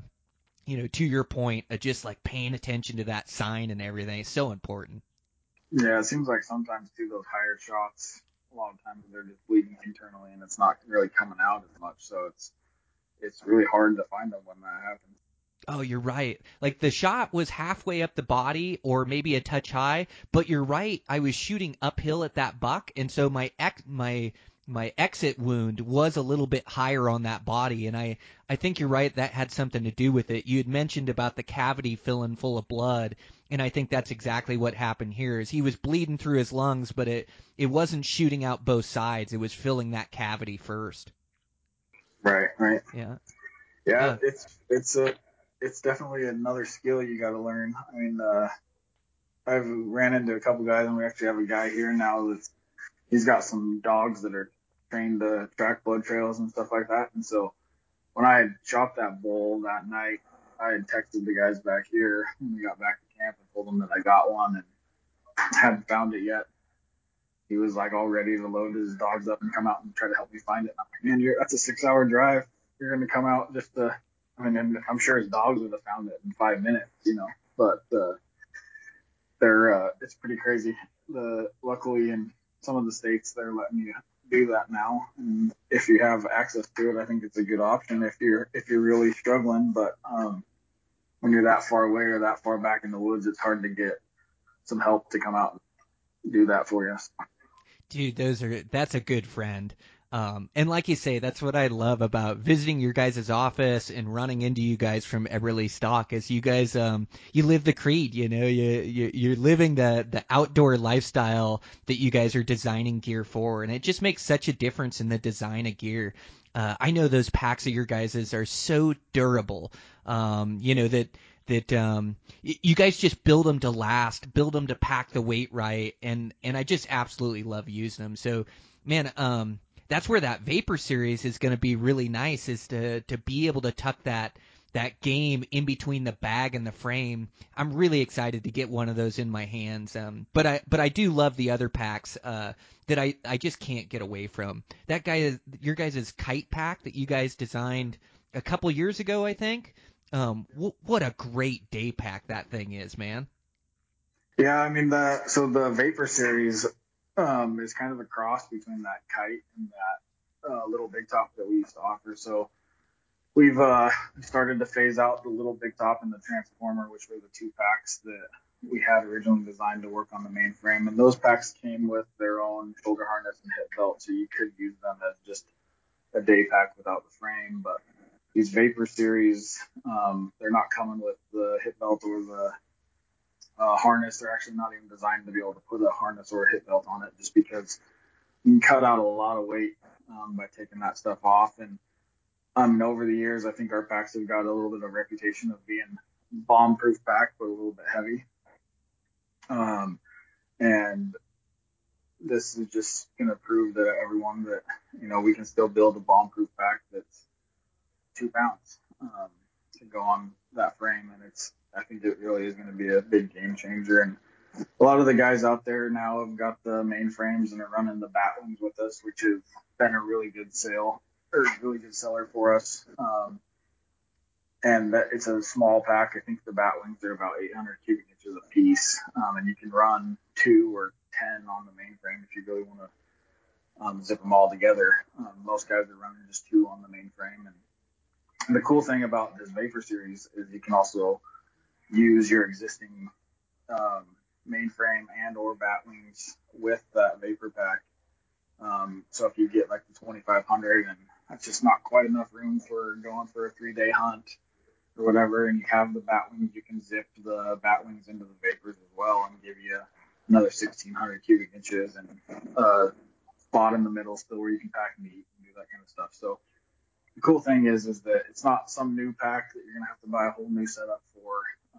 you know, to your point, uh, just like paying attention to that sign and everything is so important. Yeah, it seems like sometimes too those higher shots, a lot of times they're just bleeding internally, and it's not really coming out as much. So it's it's really hard to find them when that happens. Oh, you're right. Like the shot was halfway up the body or maybe a touch high, but you're right. I was shooting uphill at that buck, and so my ex- my my exit wound was a little bit higher on that body, and I I think you're right. That had something to do with it. You had mentioned about the cavity filling full of blood, and I think that's exactly what happened here. Is he was bleeding through his lungs, but it it wasn't shooting out both sides. It was filling that cavity first. Right, right. Yeah. Yeah, uh, it's it's a it's definitely another skill you got to learn. I mean, uh, I've ran into a couple guys, and we actually have a guy here now that's he's got some dogs that are trained to track blood trails and stuff like that. And so when I had shot that bull that night, I had texted the guys back here when we got back camp and told them that I got one and hadn't found it yet he was like all ready to load his dogs up and come out and try to help me find it. I'm like, man, that's a six hour drive. You're going to come out just to, I mean, I'm sure his dogs would have found it in five minutes, you know, but, uh, they're, uh, it's pretty crazy. The, luckily in some of the states, they're letting you do that now. And if you have access to it, I think it's a good option if you're, if you're really struggling, but, um, when you're that far away or that far back in the woods, it's hard to get some help to come out and do that for you. Dude, those are that's a good friend. Um, and like you say, that's what I love about visiting your guys' office and running into you guys from Eberlestock is you guys, um, you live the creed, you know, you, you, you're living the, the outdoor lifestyle that you guys are designing gear for. And it just makes such a difference in the design of gear. Uh, I know those packs of your guys' are so durable. Um, you know, that, that um, you guys just build them to last, build them to pack the weight right, and and I just absolutely love using them. So, man, um, that's where that Vapor series is going to be really nice, is to to be able to tuck that that game in between the bag and the frame. I'm really excited to get one of those in my hands. Um, but I but I do love the other packs uh, that I I just can't get away from. That guy your guys' kite pack that you guys designed a couple years ago, I think. Um, w- what a great day pack that thing is, man. Yeah, I mean the so the Vapor series um, is kind of a cross between that kite and that uh, little big top that we used to offer. So we've uh, started to phase out the little big top and the transformer, which were the two packs that we had originally designed to work on the mainframe. And those packs came with their own shoulder harness and hip belt, so you could use them as just a day pack without the frame. But these Vapor series, um, they're not coming with the hip belt or the uh, harness. They're actually not even designed to be able to put a harness or a hip belt on it, just because you can cut out a lot of weight um, by taking that stuff off. And um, over the years, I think our packs have got a little bit of reputation of being bomb-proof pack, but a little bit heavy. Um, and this is just going to prove to everyone that you know we can still build a bomb-proof pack that's two pounds um, to go on that frame, and it's I think it really is going to be a big game changer. And a lot of the guys out there now have got the mainframes and are running the Batwings with us, which has been a really good sale or really good seller for us. Um, and that it's a small pack. I think the bat wings are about 800 cubic inches a piece, um, and you can run two or 10 on the mainframe if you really want to um, zip them all together. Um, most guys are running just two on the mainframe, and, and the cool thing about this Vapor series is you can also use your existing um, mainframe and or bat wings with that Vapor pack. Um, so if you get like the 2500 and that's just not quite enough room for going for a three day hunt or whatever, and you have the bat wings, you can zip the bat wings into the Vapors as well and give you another 1600 cubic inches and a uh, spot in the middle still where you can pack meat and do that kind of stuff. So the cool thing is, is that it's not some new pack that you're gonna have to buy a whole new setup for.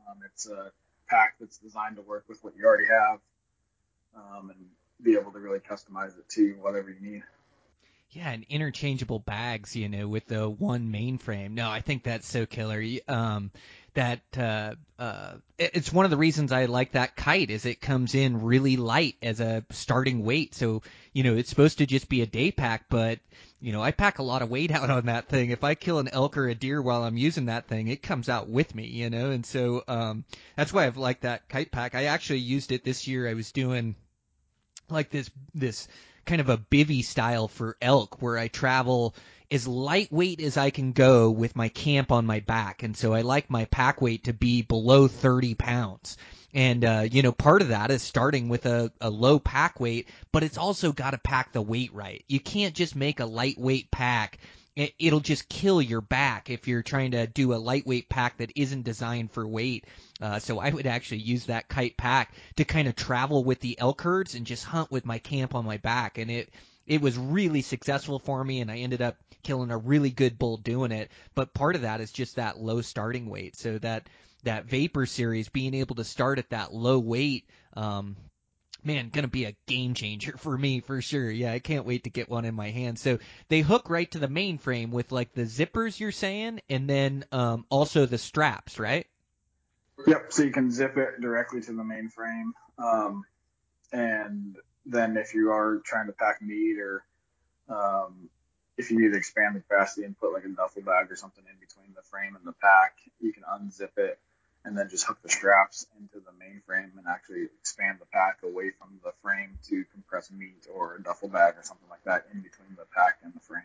Um, it's a pack that's designed to work with what you already have um, and be able to really customize it to whatever you need. Yeah, and interchangeable bags, you know, with the one mainframe. No, I think that's so killer. Um, that uh, uh, it's one of the reasons I like that kite is it comes in really light as a starting weight. So you know, it's supposed to just be a day pack, but you know, I pack a lot of weight (laughs) out on that thing. If I kill an elk or a deer while I'm using that thing, it comes out with me, you know, and so um, that's why I've liked that kite pack. I actually used it this year. I was doing like this this kind of a bivy style for elk where I travel as lightweight as I can go with my camp on my back. And so I like my pack weight to be below 30 pounds. And, uh, you know, part of that is starting with a, a low pack weight, but it's also got to pack the weight right. You can't just make a lightweight pack it'll just kill your back if you're trying to do a lightweight pack that isn't designed for weight. Uh, so I would actually use that kite pack to kind of travel with the elk herds and just hunt with my camp on my back, and it it was really successful for me, and I ended up killing a really good bull doing it. But part of that is just that low starting weight, so that that vapor series being able to start at that low weight um, man, gonna be a game changer for me for sure. Yeah, I can't wait to get one in my hand. So they hook right to the mainframe with like the zippers you're saying, and then um, also the straps, right? Yep. So you can zip it directly to the mainframe, um, and then if you are trying to pack meat or um, if you need to expand the capacity and put like a duffel bag or something in between the frame and the pack, you can unzip it and then just hook the straps into the mainframe and actually expand the pack away from the frame to compress meat or a duffel bag or something like that in between the pack and the frame.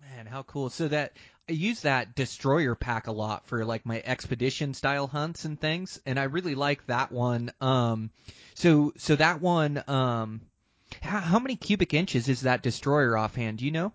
Man, how cool! So that I use that destroyer pack a lot for like my expedition style hunts and things, and I really like that one. Um, so so that one, um, how, how many cubic inches is that destroyer offhand? Do you know?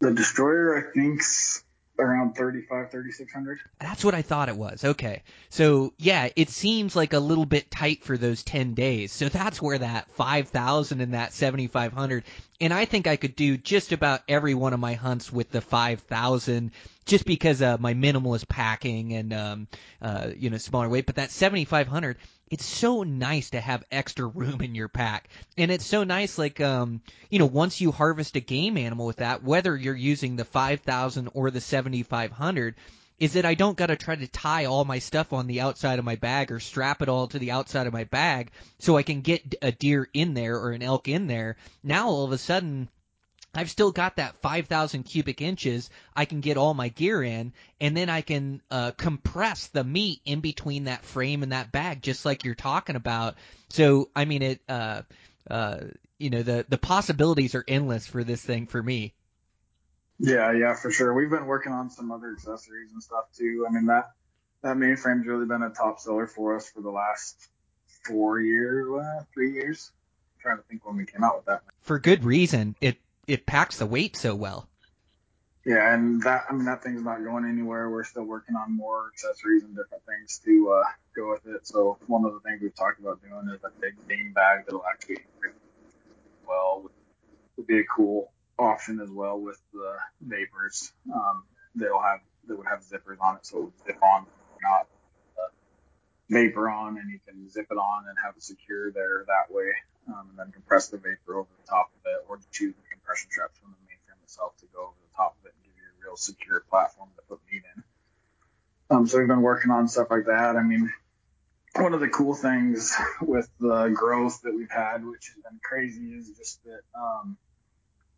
The destroyer, I think's around 35 3600 that's what i thought it was. Okay. So yeah it seems like a little bit tight for those 10 days. So that's where that 5000 and that 7500 and i think i could do just about every one of my hunts with the 5000 just because of my minimalist packing and um uh you know smaller weight. But that 7500 it's so nice to have extra room in your pack. And it's so nice, like, um, you know, once you harvest a game animal with that, whether you're using the 5000 or the 7500, is that I don't got to try to tie all my stuff on the outside of my bag or strap it all to the outside of my bag so I can get a deer in there or an elk in there. Now all of a sudden, I've still got that 5,000 cubic inches. I can get all my gear in, and then I can uh, compress the meat in between that frame and that bag, just like you're talking about. So, I mean, it, uh, uh, you know, the the possibilities are endless for this thing for me. Yeah, yeah, for sure. We've been working on some other accessories and stuff too. I mean, that that mainframe's really been a top seller for us for the last four years, uh, three years. I'm trying to think when we came out with that. For good reason. It it packs the weight so well. Yeah, and that I mean that thing's not going anywhere. We're still working on more accessories and different things to uh, go with it. So one of the things we've talked about doing is a big bean bag that'll actually well would be a cool option as well with the vapors. Um, they'll have that would have zippers on it, so it would zip on, not vapor on, and you can zip it on and have it secure there that way, um, and then compress the vapor over the top of it, or the compression straps from the mainframe itself to go over the top of it and give you a real secure platform to put meat in. Um, so we've been working on stuff like that. I mean, one of the cool things with the growth that we've had, which has been crazy, is just that um,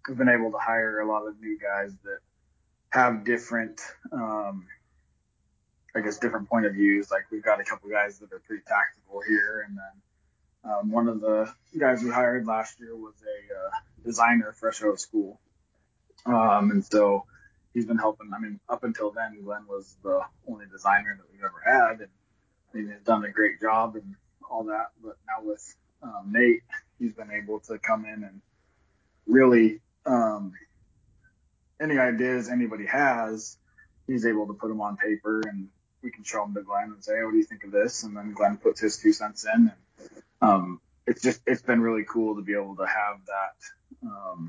we've been able to hire a lot of new guys that have different, um, I guess, different point of views. Like we've got a couple guys that are pretty tactical here, and then um, one of the guys we hired last year was a uh, designer fresh out of school, um, and so he's been helping. I mean, up until then, Glenn was the only designer that we've ever had, and I mean, he's done a great job and all that. But now with um, Nate, he's been able to come in and really um, any ideas anybody has, he's able to put them on paper and we can show them to Glenn and say, hey, what do you think of this? And then Glenn puts his two cents in. And um, it's just, it's been really cool to be able to have that um,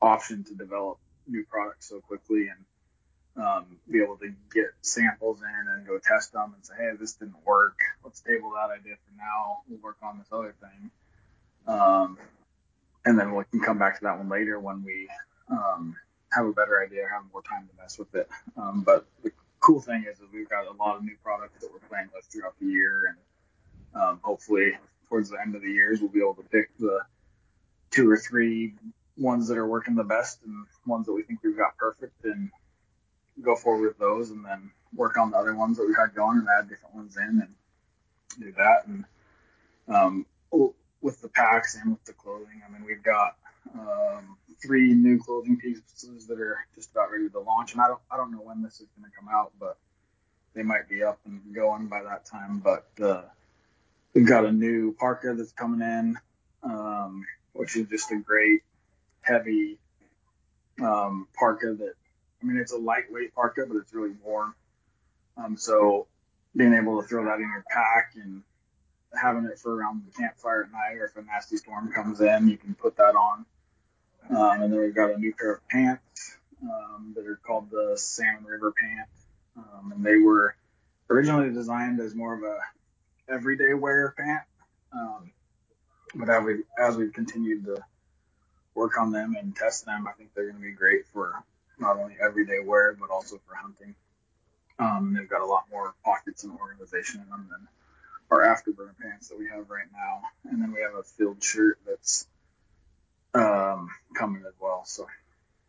option to develop new products so quickly and um, be able to get samples in and go test them and say, hey, this didn't work. Let's table that idea for now. We'll work on this other thing. Um, and then we can come back to that one later when we um, have a better idea, have more time to mess with it. Um, but the cool thing is that we've got a lot of new products that we're playing with throughout the year, and um, hopefully towards the end of the years we'll be able to pick the two or three ones that are working the best and ones that we think we've got perfect, and go forward with those, and then work on the other ones that we had going and add different ones in and do that. And um, with the packs and with the clothing, I mean we've got um, three new clothing pieces that are just about ready to launch. And I don't I don't know when this is going to come out, but they might be up and going by that time. But uh, we've got a new parka that's coming in, um, which is just a great heavy um, parka that I mean it's a lightweight parka, but it's really warm. Um, so being able to throw that in your pack and having it for around the campfire at night, or if a nasty storm comes in, you can put that on. Um, and then we've got a new pair of pants um, that are called the Salmon River Pant, um, and they were originally designed as more of a everyday wear pant. Um, but as we as we've continued to work on them and test them, I think they're going to be great for not only everyday wear but also for hunting. Um, they've got a lot more pockets and organization in them than our afterburner pants that we have right now. And then we have a field shirt that's um, coming as well. So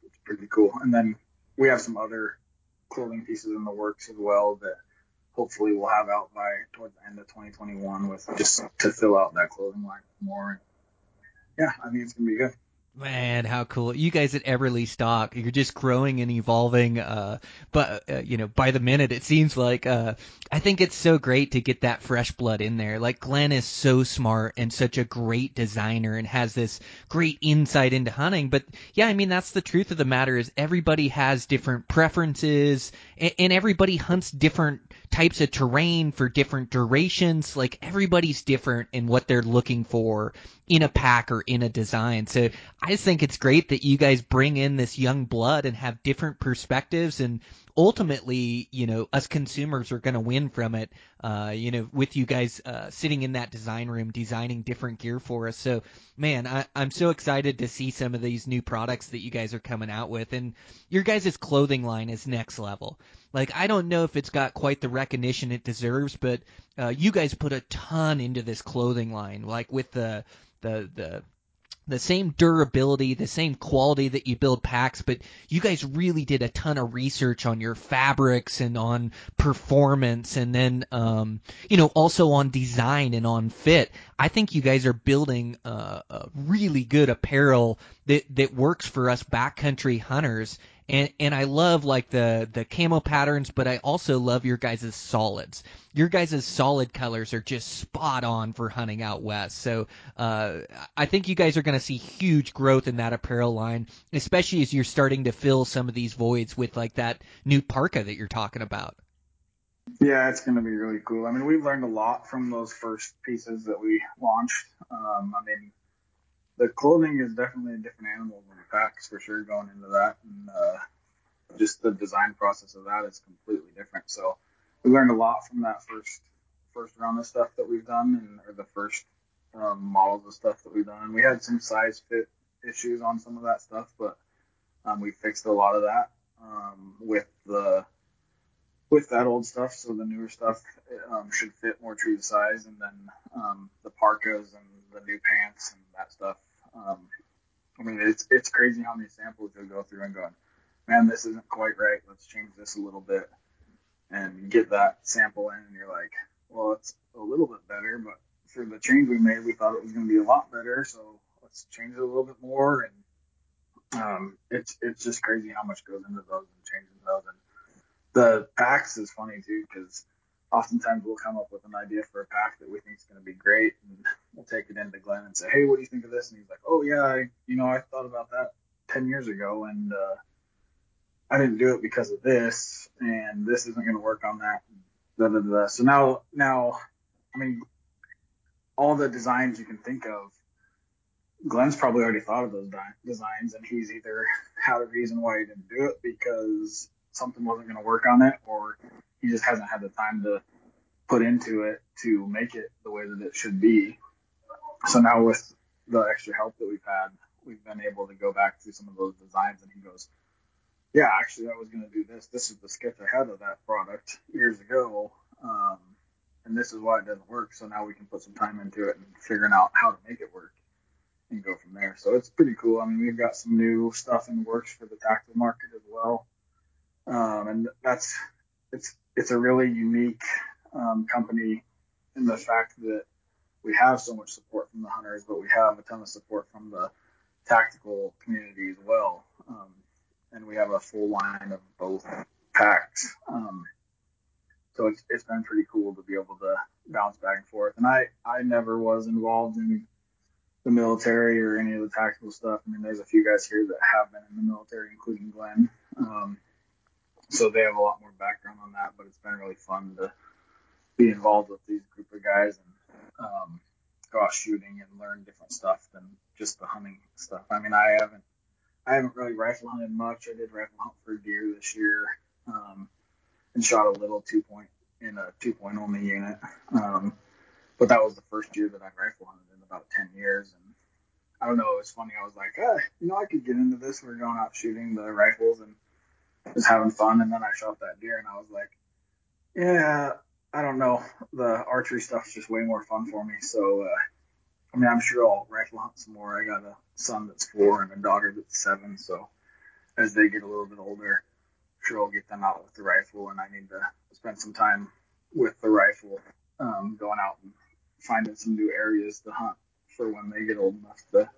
it's pretty cool. And then we have some other clothing pieces in the works as well that hopefully we'll have out by towards the end of 2021 with just to fill out that clothing line more. Yeah, I think it's gonna be good. Man, how cool! You guys at Eberlestock, you're just growing and evolving. Uh, but uh, you know, by the minute, it seems like. Uh, I think it's so great to get that fresh blood in there. Like Glenn is so smart and such a great designer and has this great insight into hunting. But yeah, I mean, that's the truth of the matter is everybody has different preferences and, and everybody hunts different types of terrain for different durations. Like everybody's different in what they're looking for in a pack or in a design. So I just think it's great that you guys bring in this young blood and have different perspectives and ultimately, you know, us consumers are going to win from it. Uh, you know, with you guys uh, sitting in that design room designing different gear for us. So, man, I, I'm so excited to see some of these new products that you guys are coming out with, and your guys' clothing line is next level. Like, I don't know if it's got quite the recognition it deserves, but uh, you guys put a ton into this clothing line, like with the the the the same durability, the same quality that you build packs, but you guys really did a ton of research on your fabrics and on performance and then, um, you know, also on design and on fit. I think you guys are building uh, a really good apparel that, that works for us backcountry hunters and and I love like the the camo patterns, but I also love your guys' solids. Your guys' solid colors are just spot on for hunting out west. So uh, I think you guys are going to see huge growth in that apparel line, especially as you're starting to fill some of these voids with like that new parka that you're talking about. Yeah, it's going to be really cool. I mean, we've learned a lot from those first pieces that we launched. Um, I mean, the clothing is definitely a different animal than the packs for sure going into that, and uh, just the design process of that is completely different. So we learned a lot from that first first round of stuff that we've done, and or the first um, models of stuff that we've done. And we had some size fit issues on some of that stuff, but um, we fixed a lot of that um, with the with that old stuff. So the newer stuff um, should fit more true to size, and then um, the parkas and the new pants and that stuff. Um, I mean, it's it's crazy how many samples you'll go through and going, man, this isn't quite right. Let's change this a little bit, and get that sample in, and you're like, well, it's a little bit better, but for the change we made, we thought it was going to be a lot better, so let's change it a little bit more. And um, it's it's just crazy how much goes into those and changing those. And the packs is funny too because oftentimes we'll come up with an idea for a pack that we think is going to be great, and we'll take it into Glenn and say, "Hey, what do you think of this?" And he's like, "Oh yeah, I, you know, I thought about that ten years ago, and uh, I didn't do it because of this, and this isn't going to work on that." Da, da, da. So now, now, I mean, all the designs you can think of, Glenn's probably already thought of those designs, and he's either had a reason why he didn't do it because something wasn't going to work on it, or he just hasn't had the time to put into it to make it the way that it should be. So now with the extra help that we've had, we've been able to go back through some of those designs, and he goes, "Yeah, actually, I was going to do this. This is the sketch I had of that product years ago, um, and this is why it doesn't work. So now we can put some time into it and figuring out how to make it work." And go from there. So it's pretty cool. I mean, we've got some new stuff in the works for the tactical market as well um, and that's it's it's a really unique um, company in the fact that we have so much support from the hunters, but we have a ton of support from the tactical community as well. Um, and we have a full line of both packs. Um, so it's, it's been pretty cool to be able to bounce back and forth. And I, I never was involved in the military or any of the tactical stuff. I mean, there's a few guys here that have been in the military, including Glenn. Um, so they have a lot more background on that. But it's been really fun to be involved with these group of guys and um, go out shooting and learn different stuff than just the hunting stuff. I mean, I haven't I haven't really rifle hunted much. I did rifle hunt for deer this year um, and shot a little two point in a two point only unit. Um, but that was the first year that I rifle hunted in about ten years and. I don't know. It was funny. I was like, ah, you know, I could get into this. We are going out shooting the rifles, and was having fun, and then I shot that deer, and I was like, yeah, I don't know. The archery stuff's just way more fun for me. So, uh, I mean, I'm sure I'll rifle hunt some more. I got a son that's four and a daughter that's seven. So, as they get a little bit older, I'm sure I'll get them out with the rifle, and I need to spend some time with the rifle, um, going out and finding some new areas to hunt for when they get old enough to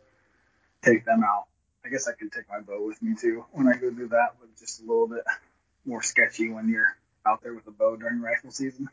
take them out. I guess I could take my bow with me too when I go do that, but just a little bit more sketchy when you're out there with a bow during rifle season.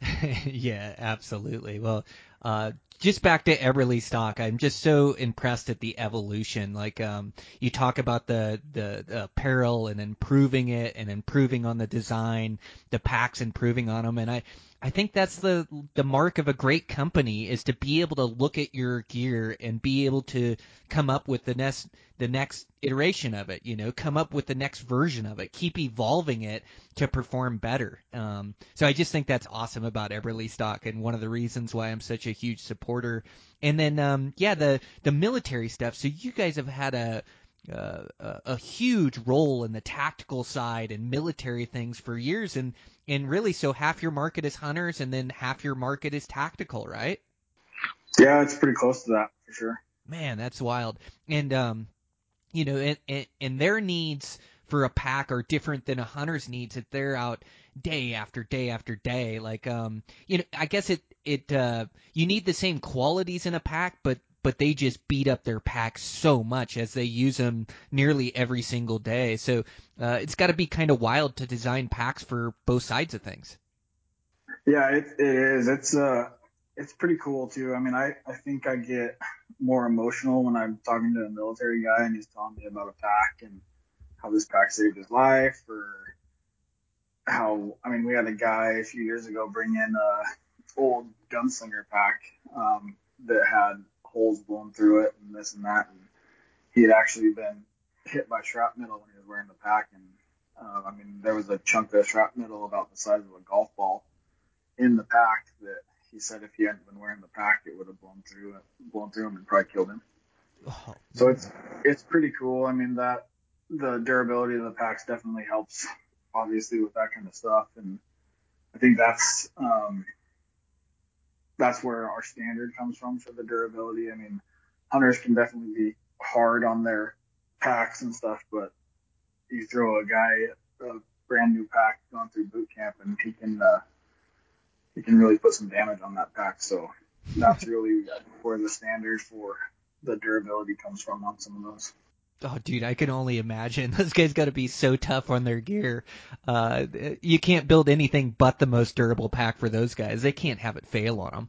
(laughs) yeah, absolutely. Well, uh, just back to Eberlestock, I'm just so impressed at the evolution. Like, um, you talk about the, the, the apparel and improving it and improving on the design, the packs improving on them. And I, I think that's the the mark of a great company is to be able to look at your gear and be able to come up with the next the next iteration of it. You know, come up with the next version of it, keep evolving it to perform better. Um, so I just think that's awesome about Eberlestock, and one of the reasons why I'm such a huge supporter. And then, um, yeah, the the military stuff. So you guys have had a uh, a, a huge role in the tactical side and military things for years, and and really, so half your market is hunters, and then half your market is tactical, right? Yeah, it's pretty close to that for sure. Man, that's wild. And um, you know, and, and, and their needs for a pack are different than a hunter's needs if they're out day after day after day. Like um, you know, I guess it it uh, you need the same qualities in a pack, but but they just beat up their packs so much as they use them nearly every single day. So uh, it's got to be kind of wild to design packs for both sides of things. Yeah, it, it is. It's uh, it's pretty cool too. I mean, I I think I get more emotional when I'm talking to a military guy and he's telling me about a pack and how this pack saved his life or how I mean we had a guy a few years ago bring in a old gunslinger pack um, that had holes blown through it and this and that and he had actually been hit by shrapnel when he was wearing the pack and uh, I mean there was a chunk of shrapnel about the size of a golf ball in the pack that he said if he hadn't been wearing the pack it would have blown through it blown through him and probably killed him. Oh, So it's it's pretty cool. I mean that the durability of the packs definitely helps, obviously with that kind of stuff, and I think that's um, that's where our standard comes from for the durability. I mean, hunters can definitely be hard on their packs and stuff, but you throw a guy a brand new pack going through boot camp, and he can uh, he can really put some damage on that pack. So that's (laughs) really where the standard for the durability comes from on some of those. Oh, dude, I can only imagine. (laughs) Those guys got to be so tough on their gear. Uh, you can't build anything but the most durable pack for those guys. They can't have it fail on them.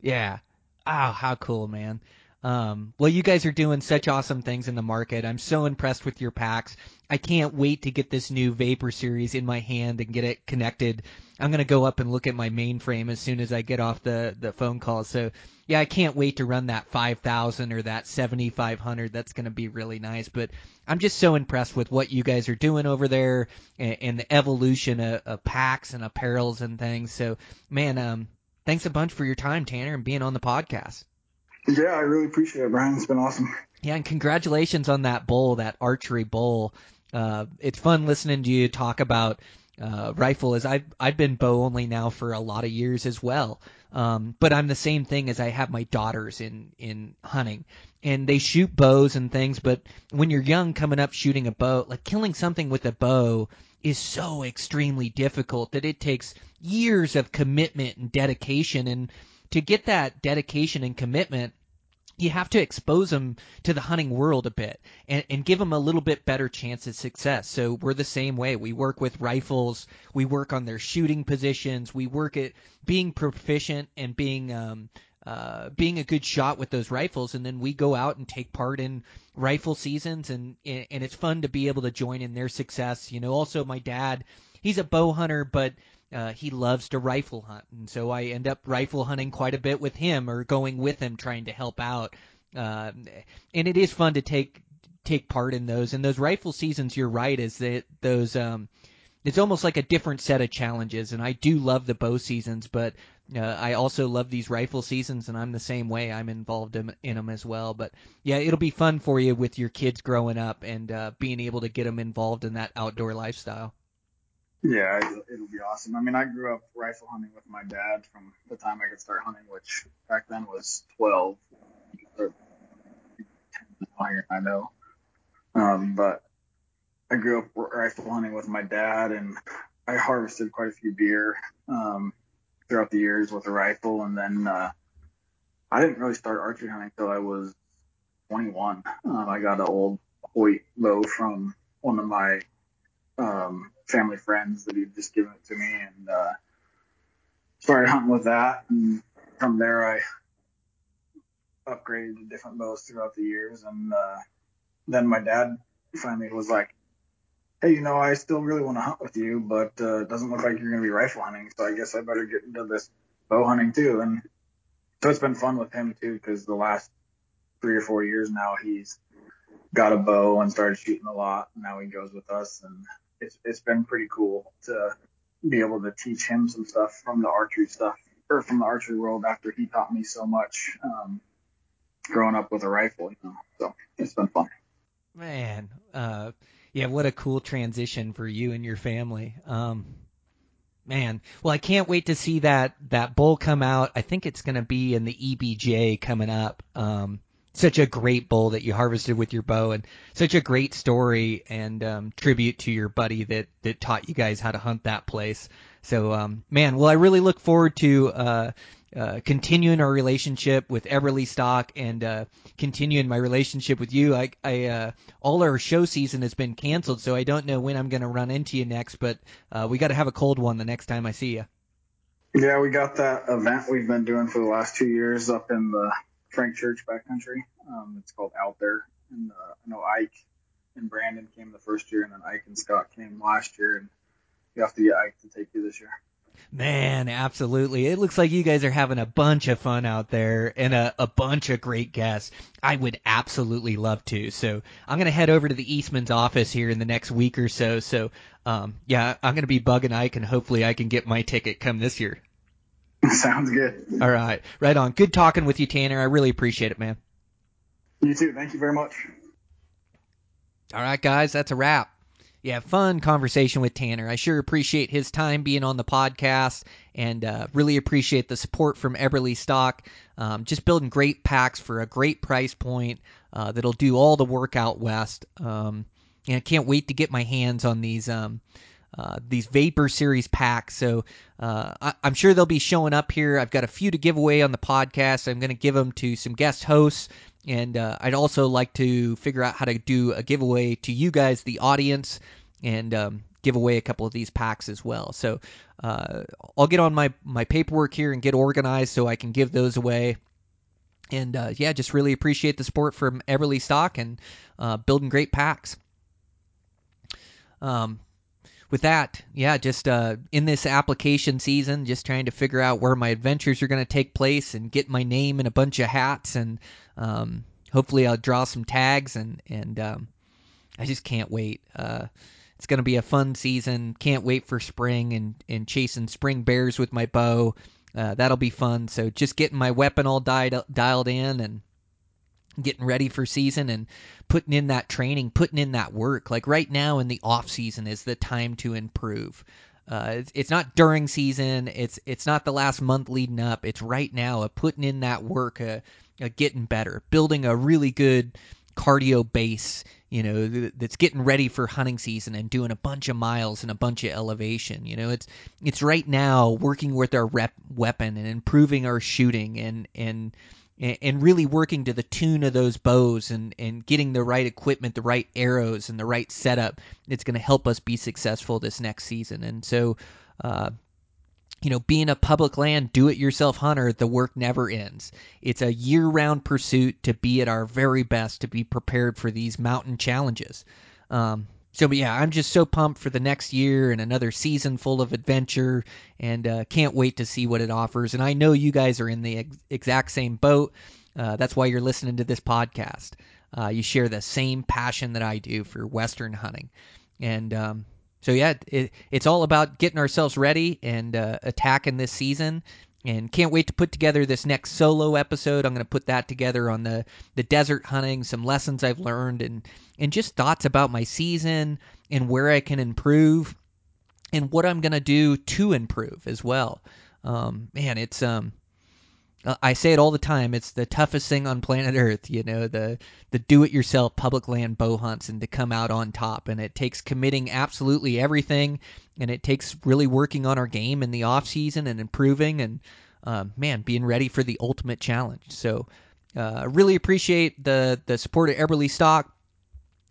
Yeah. Oh, how cool, man. Um, well, you guys are doing such awesome things in the market. I'm so impressed with your packs. I can't wait to get this new Vapor series in my hand and get it connected. I'm gonna go up and look at my mainframe as soon as I get off the the phone call. So yeah, I can't wait to run that 5000 or that 7500. That's gonna be really nice. But I'm just so impressed with what you guys are doing over there and, and the evolution of, of packs and apparels and things. So man, um, thanks a bunch for your time, Tanner, and being on the podcast. Yeah, I really appreciate it, Brian. It's been awesome. Yeah, and congratulations on that bowl, that archery bowl. Uh, it's fun listening to you talk about uh, rifle. As I've I've been bow only now for a lot of years as well. Um, but I'm the same thing as I have my daughters in in hunting, and they shoot bows and things. But when you're young, coming up shooting a bow, like killing something with a bow is so extremely difficult that it takes years of commitment and dedication and to get that dedication and commitment, you have to expose them to the hunting world a bit and, and give them a little bit better chance at success. So we're the same way. We work with rifles. We work on their shooting positions. We work at being proficient and being, um, uh, being a good shot with those rifles, and then we go out and take part in rifle seasons, and and it's fun to be able to join in their success. You know, also my dad, he's a bow hunter, but uh, he loves to rifle hunt, and so I end up rifle hunting quite a bit with him or going with him trying to help out. Uh, and it is fun to take take part in those. And those rifle seasons, you're right, is that those um, it's almost like a different set of challenges. And I do love the bow seasons, but uh, I also love these rifle seasons, and I'm the same way. I'm involved in, in them as well. But yeah, it'll be fun for you with your kids growing up and uh, being able to get them involved in that outdoor lifestyle. Yeah, it'll, be awesome. I mean, I grew up rifle hunting with my dad from the time I could start hunting, which back then was 12. Or, I know. Um, but I grew up rifle hunting with my dad, and I harvested quite a few deer um, throughout the years with a rifle. And then uh, I didn't really start archery hunting until I was 21. Um, I got an old Hoyt bow from one of my um, family friends that he'd just given it to me, and uh, started hunting with that. And from there, I upgraded to different bows throughout the years. And uh, then my dad finally was like, "Hey, you know, I still really want to hunt with you, but uh, it doesn't look like you're going to be rifle hunting, so I guess I better get into this bow hunting too." And so it's been fun with him too, because the last three or four years now he's got a bow and started shooting a lot. Now he goes with us, and it's it's been pretty cool to be able to teach him some stuff from the archery stuff or from the archery world after he taught me so much um, growing up with a rifle. You know, so it's been fun. Man, uh, yeah, what a cool transition for you and your family. Um, man, well, I can't wait to see that that bull come out. I think it's going to be in the EBJ coming up. Um, such a great bull that you harvested with your bow and such a great story and um, tribute to your buddy that that taught you guys how to hunt that place. So um, man, well I really look forward to uh, uh, continuing our relationship with Eberlestock and uh, continuing my relationship with you. I, I uh, all our show season has been canceled, so I don't know when I'm going to run into you next. But uh, we got to have a cold one the next time I see you. Yeah, we got that event we've been doing for the last two years up in the Frank Church backcountry. Um, it's called Out There, and uh, I know Ike and Brandon came the first year, and then Ike and Scott came last year, and you have to get Ike to take you this year. Man, absolutely. It looks like you guys are having a bunch of fun out there and a, a bunch of great guests. I would absolutely love to. So I'm going to head over to the Eastman's office here in the next week or so. So, um, yeah, I'm going to be bugging Ike and hopefully I can get my ticket come this year. (laughs) Sounds good. All right. Right on. Good talking with you, Tanner. I really appreciate it, man. You too. Thank you very much. All right, guys. That's a wrap yeah, fun conversation with Tanner. I sure appreciate his time being on the podcast and uh, really appreciate the support from Eberlestock. Um, just building great packs for a great price point uh, that'll do all the work out west. Um, and I can't wait to get my hands on these. Um, uh, these Vapor Series packs. So uh, I, am sure they'll be showing up here. I've got a few to give away on the podcast. I'm going to give them to some guest hosts and uh, I'd also like to figure out how to do a giveaway to you guys, the audience, and um, give away a couple of these packs as well. So uh, I'll get on my, my paperwork here and get organized so I can give those away. And uh, yeah, just really appreciate the support from Eberlestock and uh, building great packs. Um, with that, yeah, just uh, in this application season, just trying to figure out where my adventures are going to take place and get my name in a bunch of hats, and um, hopefully I'll draw some tags, and and um, I just can't wait. Uh, it's going to be a fun season. Can't wait for spring and and chasing spring bears with my bow. Uh, that'll be fun. So just getting my weapon all dialed dialed in and getting ready for season and putting in that training, putting in that work. Like right now in the off season is the time to improve. Uh, it's, not during season. It's it's not the last month leading up. It's right now. of putting in that work, uh, uh, getting better, building a really good cardio base. You know that's getting ready for hunting season and doing a bunch of miles and a bunch of elevation. You know it's it's right now working with our rep weapon and improving our shooting and and and, really working to the tune of those bows and, and getting the right equipment, the right arrows, and the right setup, it's going to help us be successful this next season. And so, uh, you know, being a public land do it yourself hunter, the work never ends. It's a year round pursuit to be at our very best, to be prepared for these mountain challenges. Um, so but yeah, I'm just so pumped for the next year and another season full of adventure, and uh, can't wait to see what it offers. And I know you guys are in the ex- exact same boat. Uh, that's why you're listening to this podcast. Uh, you share the same passion that I do for Western hunting, and um, so yeah, it, it's all about getting ourselves ready and uh, attacking this season and can't wait to put together this next solo episode. I'm going to put that together on the the desert hunting, some lessons I've learned, and and just thoughts about my season and where I can improve, and what I'm going to do to improve as well. Um, man, it's um, I say it all the time. It's the toughest thing on planet Earth. You know, the the do-it-yourself public land bow hunts and to come out on top. And it takes committing absolutely everything, and it takes really working on our game in the off season and improving and um, man, being ready for the ultimate challenge. So, uh, really appreciate the the support of Eberlestock.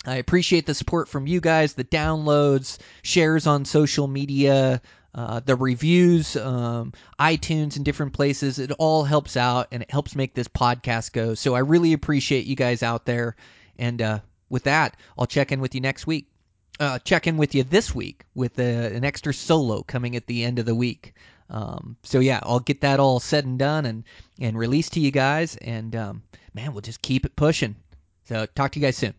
I appreciate the support from you guys, the downloads, shares on social media, uh, the reviews, um, iTunes, and different places. It all helps out and it helps make this podcast go. So I really appreciate you guys out there. And uh, with that, I'll check in with you next week. Uh, check in with you this week with uh, an extra solo coming at the end of the week. Um, so yeah, I'll get that all said and done and and released to you guys. And um, man, we'll just keep it pushing. So talk to you guys soon.